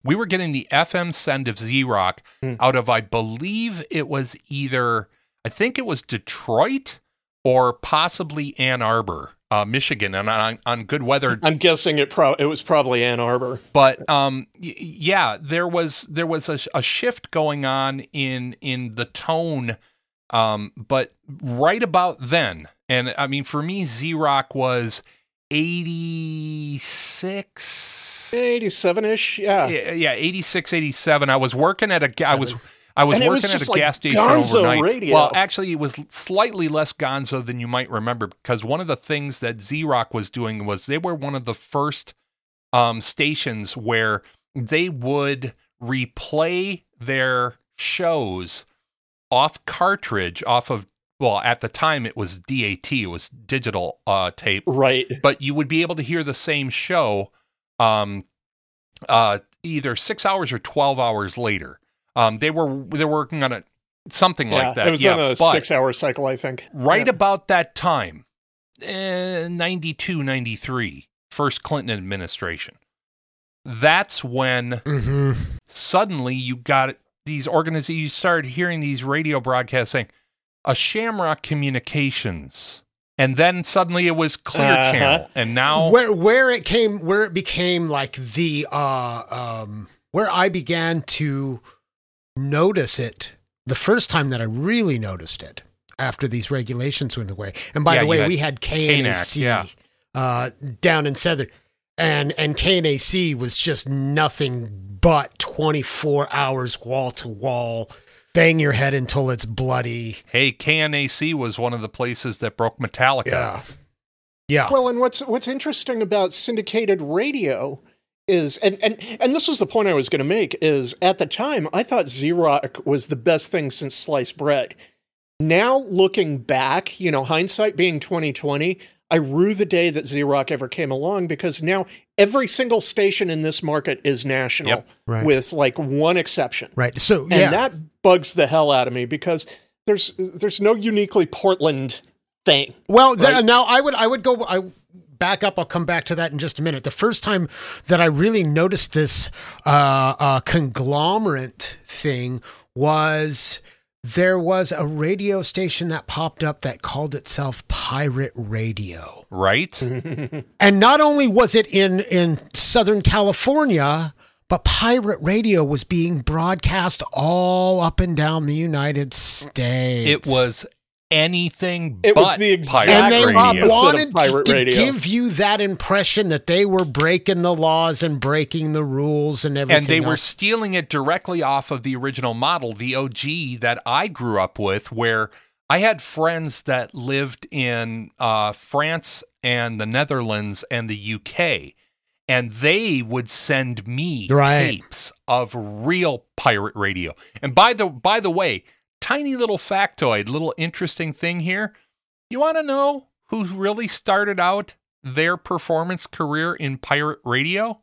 We were getting the FM send of Z Rock Hmm. out of, I believe it was either. I think it was Detroit or possibly Ann Arbor, uh, Michigan, and on, on good weather I'm guessing it pro- it was probably Ann Arbor. but um y- yeah there was there was a, a shift going on in in the tone um but right about then and i mean for me z-rock was 86 87 ish. Yeah. yeah, yeah 86 87 i was working at a ga- i was I was And it was working at a like gas station gonzo overnight. radio. Well, actually, it was slightly less gonzo than you might remember because one of the things that Z Rock was doing was they were one of the first um, stations where they would replay their shows off cartridge, off of, well, at the time it was DAT, it was digital uh, tape, Right. but you would be able to hear the same show um, uh, either six hours or 12 hours later. Um, they were they're working on it, something Yeah, like that. It was yeah, on a six-hour cycle, I think. right Yeah. about that time, eh, 92, 93, first Clinton administration. That's when hmm suddenly you got these organizations, you started hearing these radio broadcasts saying, a Shamrock Communications. And then suddenly it was Clear Uh-huh. Channel. And now, Where where it came where it became like the uh um where I began to notice it the first time that I really noticed it after these regulations went away. And by Yeah, the way, had we had KNAC yeah. uh down in Southern and and KNAC was just nothing but 24 hours wall to wall bang your head until it's bloody. hey, KNAC was one of the places that broke Metallica. Yeah. Yeah. Well, and what's what's interesting about syndicated radio is, and and and this was the point I was going to make is at the time I thought Z Rock was the best thing since sliced bread. Now looking back, you know, hindsight being twenty twenty, I rue the day that Z Rock ever came along because now every single station in this market is national, Yep. Right. with like one exception. right. So and yeah. that bugs the hell out of me because there's there's no uniquely Portland thing. Well, th- now I would I would go I back up. I'll come back to that in just a minute. The first time that I really noticed this uh, uh, conglomerate thing was there was a radio station that popped up that called itself Pirate Radio, Right? and not only was it in in Southern California. But pirate radio was being broadcast all up and down the United States. It was anything It but was the exact pirate and they Pirate radio. radio. wanted Pirate to radio. give you that impression that they were breaking the laws and breaking the rules and everything. and they were stealing it directly off of the original model, the OG that I grew up with, where I had friends that lived in uh, France and the Netherlands and the UK, and they would send me Right. tapes of real pirate radio. And by the by the way, tiny little factoid, little interesting thing here. You want to know who really started out their performance career in pirate radio?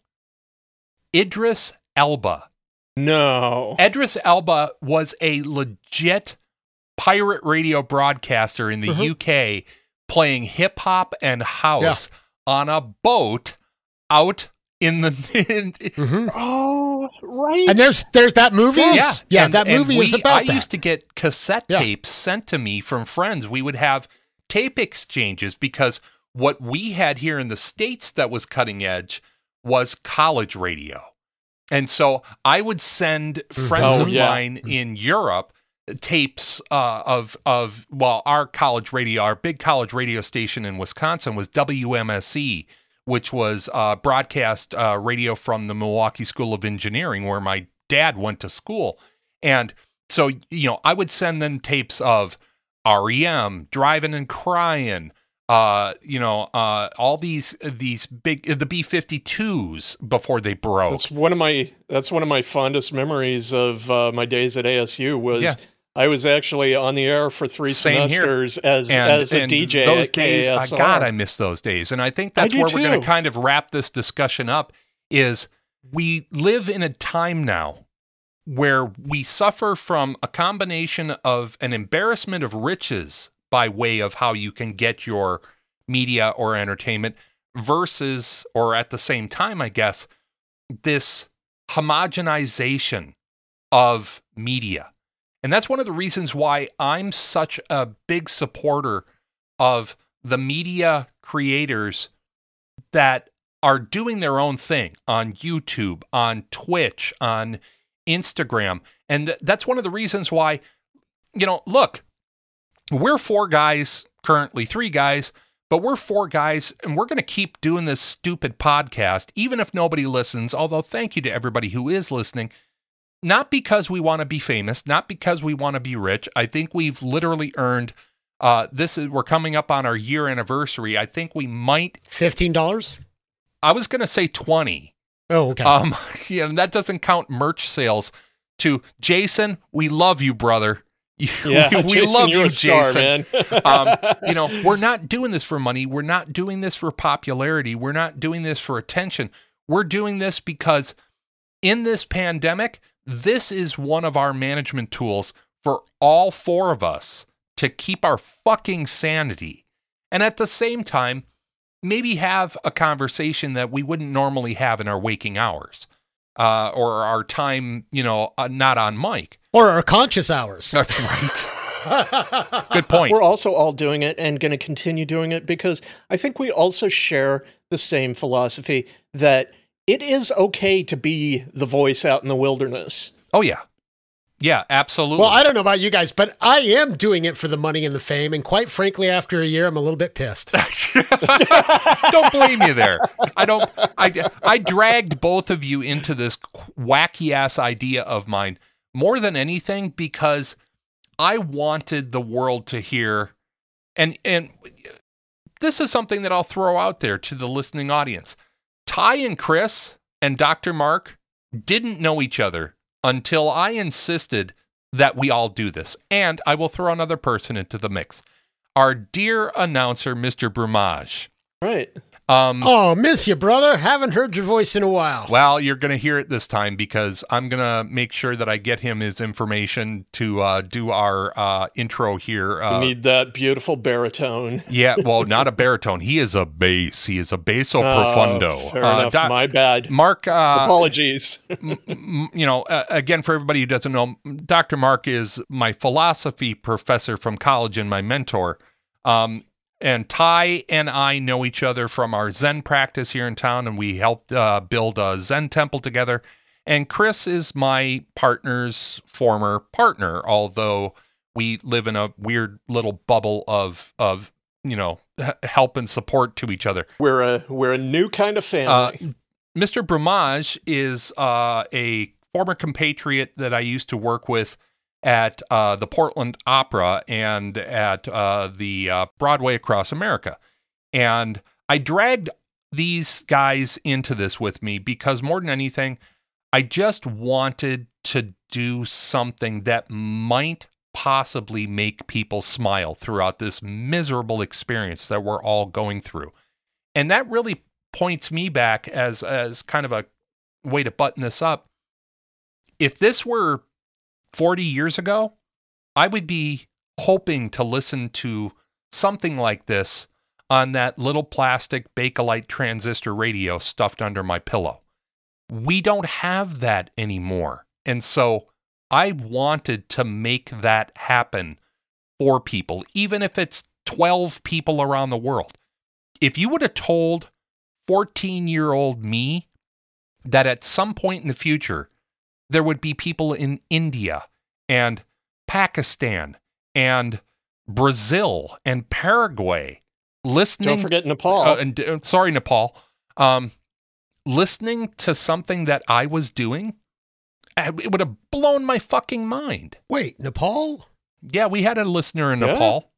Idris Elba. No. Idris Elba was a legit pirate radio broadcaster in the Mhm. UK playing hip hop and house on a boat out in the in, Mhm. Oh, right. And there's there's that movie. yeah yeah, And- that and movie is we- about I that. used to get cassette Yeah. tapes sent to me from friends. We would have tape exchanges because what we had here in the states that was cutting edge was college radio. And so I would send friends Oh, of yeah. mine in Europe tapes uh, of of well our college radio our big college radio station in Wisconsin was WMSE which was uh, broadcast uh, radio from the Milwaukee School of Engineering where my dad went to school and so you know I would send them tapes of REM Drivin N Cryin uh you know uh all these these big the B52s before they broke That's one of my that's one of my fondest memories of uh, my days at ASU was Yeah. I was actually on the air for three Same here. semesters as and, as a and DJ those days, uh. God, I miss those days. And I think that's do where we're going to kind of wrap this discussion up. Is we live in a time now where we suffer from a combination of an embarrassment of riches by way of how you can get your media or entertainment versus, or at the same time, I guess, this homogenization of media. And that's one of the reasons why I'm such a big supporter of the media creators that are doing their own thing on YouTube, on Twitch, on Instagram. And that's one of the reasons why, you know, look, we're four guys, currently three guys, but we're four guys and we're going to keep doing this stupid podcast, even if nobody listens. Although, thank you to everybody who is listening not because we want to be famous, not because we want to be rich. I think we've literally earned uh this is we're coming up on our year anniversary. I think we might Fifteen dollars. I was going to say 20. Oh, okay. Um yeah, and that doesn't count merch sales to Jason, we love you, brother. Yeah, we Jason, love you're you, a star, Jason. man. um, you know, we're not doing this for money. We're not doing this for popularity. We're not doing this for attention. We're doing this because in this pandemic, this is one of our management tools for all four of us to keep our fucking sanity. And at the same time, maybe have a conversation that we wouldn't normally have in our waking hours uh, or our time, you know, uh, not on mic. Or our conscious hours. right. Good point. We're also all doing it and going to continue doing it because I think we also share the same philosophy that it is okay to be the voice out in the wilderness. Oh, yeah. Yeah, absolutely. Well, I don't know about you guys, but I am doing it for the money and the fame. And quite frankly, after a year, I'm a little bit pissed. don't blame you there. I don't. I I dragged both of you into this wacky ass idea of mine more than anything because I wanted the world to hear, and and this is something that I'll throw out there to the listening audience. Ty and Chris and Dr. Mark didn't know each other until I insisted that we all do this. And I will throw another person into the mix. Our dear announcer, Mr. Brumage. Right. Um, oh, miss you, brother. Haven't heard your voice in a while. Well, you're going to hear it this time because I'm going to make sure that I get him his information to uh, do our uh, intro here. Uh, you need that beautiful baritone. yeah, well, not a baritone. He is a bass. He is a basso oh, profundo. Fair enough. Uh, My bad. Mark. Uh, Apologies. m- m- you know, uh, again, for everybody who doesn't know, Dr. Mark is my philosophy professor from college and my mentor. Um, and Ty and I know each other from our Zen practice here in town, and we helped uh, build a Zen temple together. And Chris is my partner's former partner, although we live in a weird little bubble of of you know help and support to each other. We're a we're a new kind of family. Uh, Mr. Brumage is uh, a former compatriot that I used to work with at uh, the Portland Opera and at uh, the uh, Broadway across America. And I dragged these guys into this with me because more than anything, I just wanted to do something that might possibly make people smile throughout this miserable experience that we're all going through. And that really points me back as as kind of a way to button this up. If this were 40 years ago, I would be hoping to listen to something like this on that little plastic Bakelite transistor radio stuffed under my pillow. We don't have that anymore. And so I wanted to make that happen for people, even if it's 12 people around the world. If you would have told 14 year old me that at some point in the future, there would be people in India and Pakistan and Brazil and Paraguay listening. Don't forget Nepal. Uh, and, uh, sorry, Nepal. Um, listening to something that I was doing, uh, it would have blown my fucking mind. Wait, Nepal? Yeah, we had a listener in yeah. Nepal.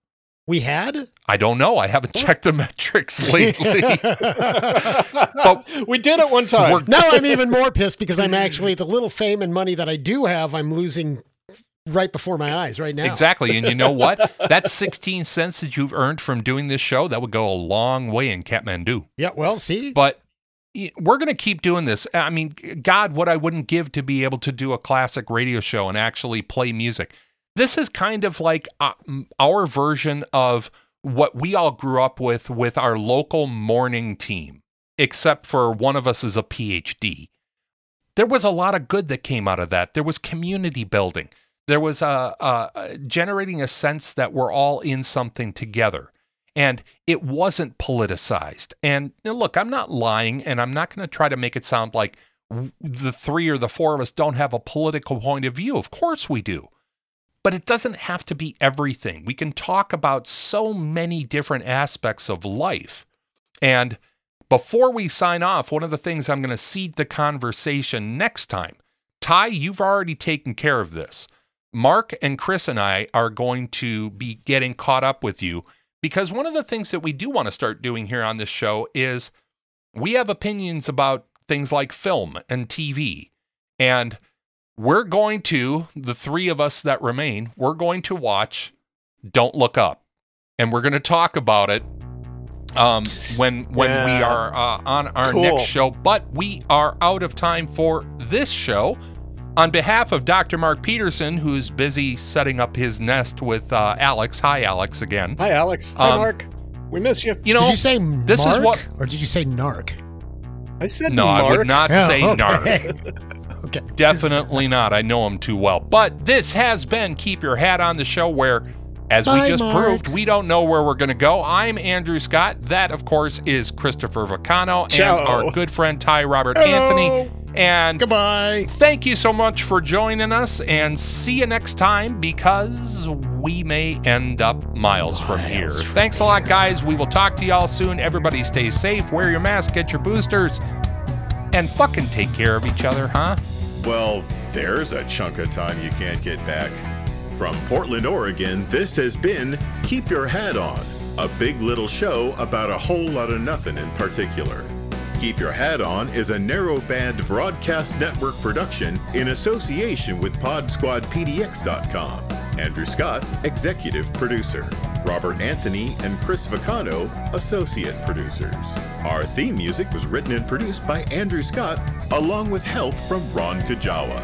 We had? I don't know. I haven't checked the metrics lately. but we did it one time. Now I'm even more pissed because I'm actually the little fame and money that I do have, I'm losing right before my eyes right now. Exactly. And you know what? that 16 cents that you've earned from doing this show, that would go a long way in Kathmandu. Yeah, well, see? But we're going to keep doing this. I mean, God, what I wouldn't give to be able to do a classic radio show and actually play music. This is kind of like uh, our version of what we all grew up with with our local morning team, except for one of us is a PhD. There was a lot of good that came out of that. There was community building. There was a, a generating a sense that we're all in something together and it wasn't politicized. And look, I'm not lying, and I'm not going to try to make it sound like the three or the four of us don't have a political point of view. Of course we do. But it doesn't have to be everything. We can talk about so many different aspects of life. And before we sign off, one of the things I'm going to seed the conversation next time. Ty, you've already taken care of this. Mark and Chris and I are going to be getting caught up with you because one of the things that we do want to start doing here on this show is we have opinions about things like film and TV. And we're going to, the three of us that remain, we're going to watch Don't Look Up. And we're going to talk about it um, when when we are uh, on our Cool. next show. But we are out of time for this show. On behalf of Dr. Mark Peterson, who's busy setting up his nest with uh, Alex. Hi, Alex, again. Hi, Alex. Hi, Um, Mark. We miss you. You know, did you say this is Mark what- or did you say narc? I said no, Mark. I would not Yeah, say okay. narc. okay. Definitely not. I know him too well. But this has been Keep Your Hat on the show where, as we just Mark. proved, we don't know where we're going to go. I'm Andrew Scott. That, of course, is Christopher Vacano Ciao. and our good friend Ty Robert Hello. Anthony. And Goodbye. thank you so much for joining us and see you next time because we may end up miles from here. From Thanks a lot, guys. We will talk to y'all soon. Everybody stay safe, wear your mask, get your boosters, and fucking take care of each other, huh? Well, there's a chunk of time you can't get back. From Portland, Oregon, this has been Keep Your Hat On, a big little show about a whole lot of nothing in particular. Keep Your Hat On is a narrowband broadcast network production in association with PodSquadPDX.com. Andrew Scott, executive producer. Robert Anthony and Chris Vacano, associate producers. Our theme music was written and produced by Andrew Scott, along with help from Ron Kajawa.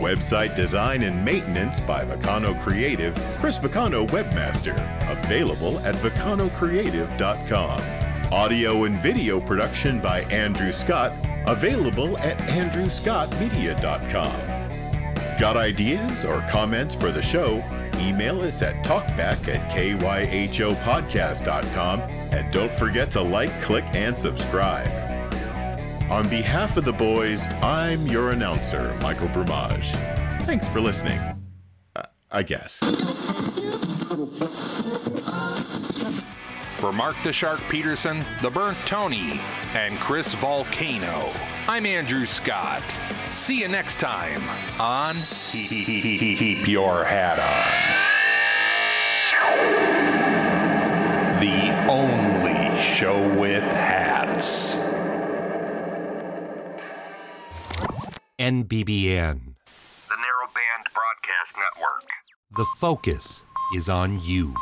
Website design and maintenance by Vacano Creative, Chris Vacano Webmaster, available at vacanocreative.com. Audio and video production by Andrew Scott, available at andrewscottmedia.com. Got ideas or comments for the show? Email us at talkback at kyhopodcast.com and don't forget to like, click, and subscribe. On behalf of the boys, I'm your announcer, Michael Brumage. Thanks for listening. Uh, I guess. For Mark the Shark Peterson, the Burnt Tony, and Chris Volcano, I'm Andrew Scott. See you next time on Keep Your Hat On. The only show with hats. NBBN. The Narrowband Broadcast Network. The focus is on you.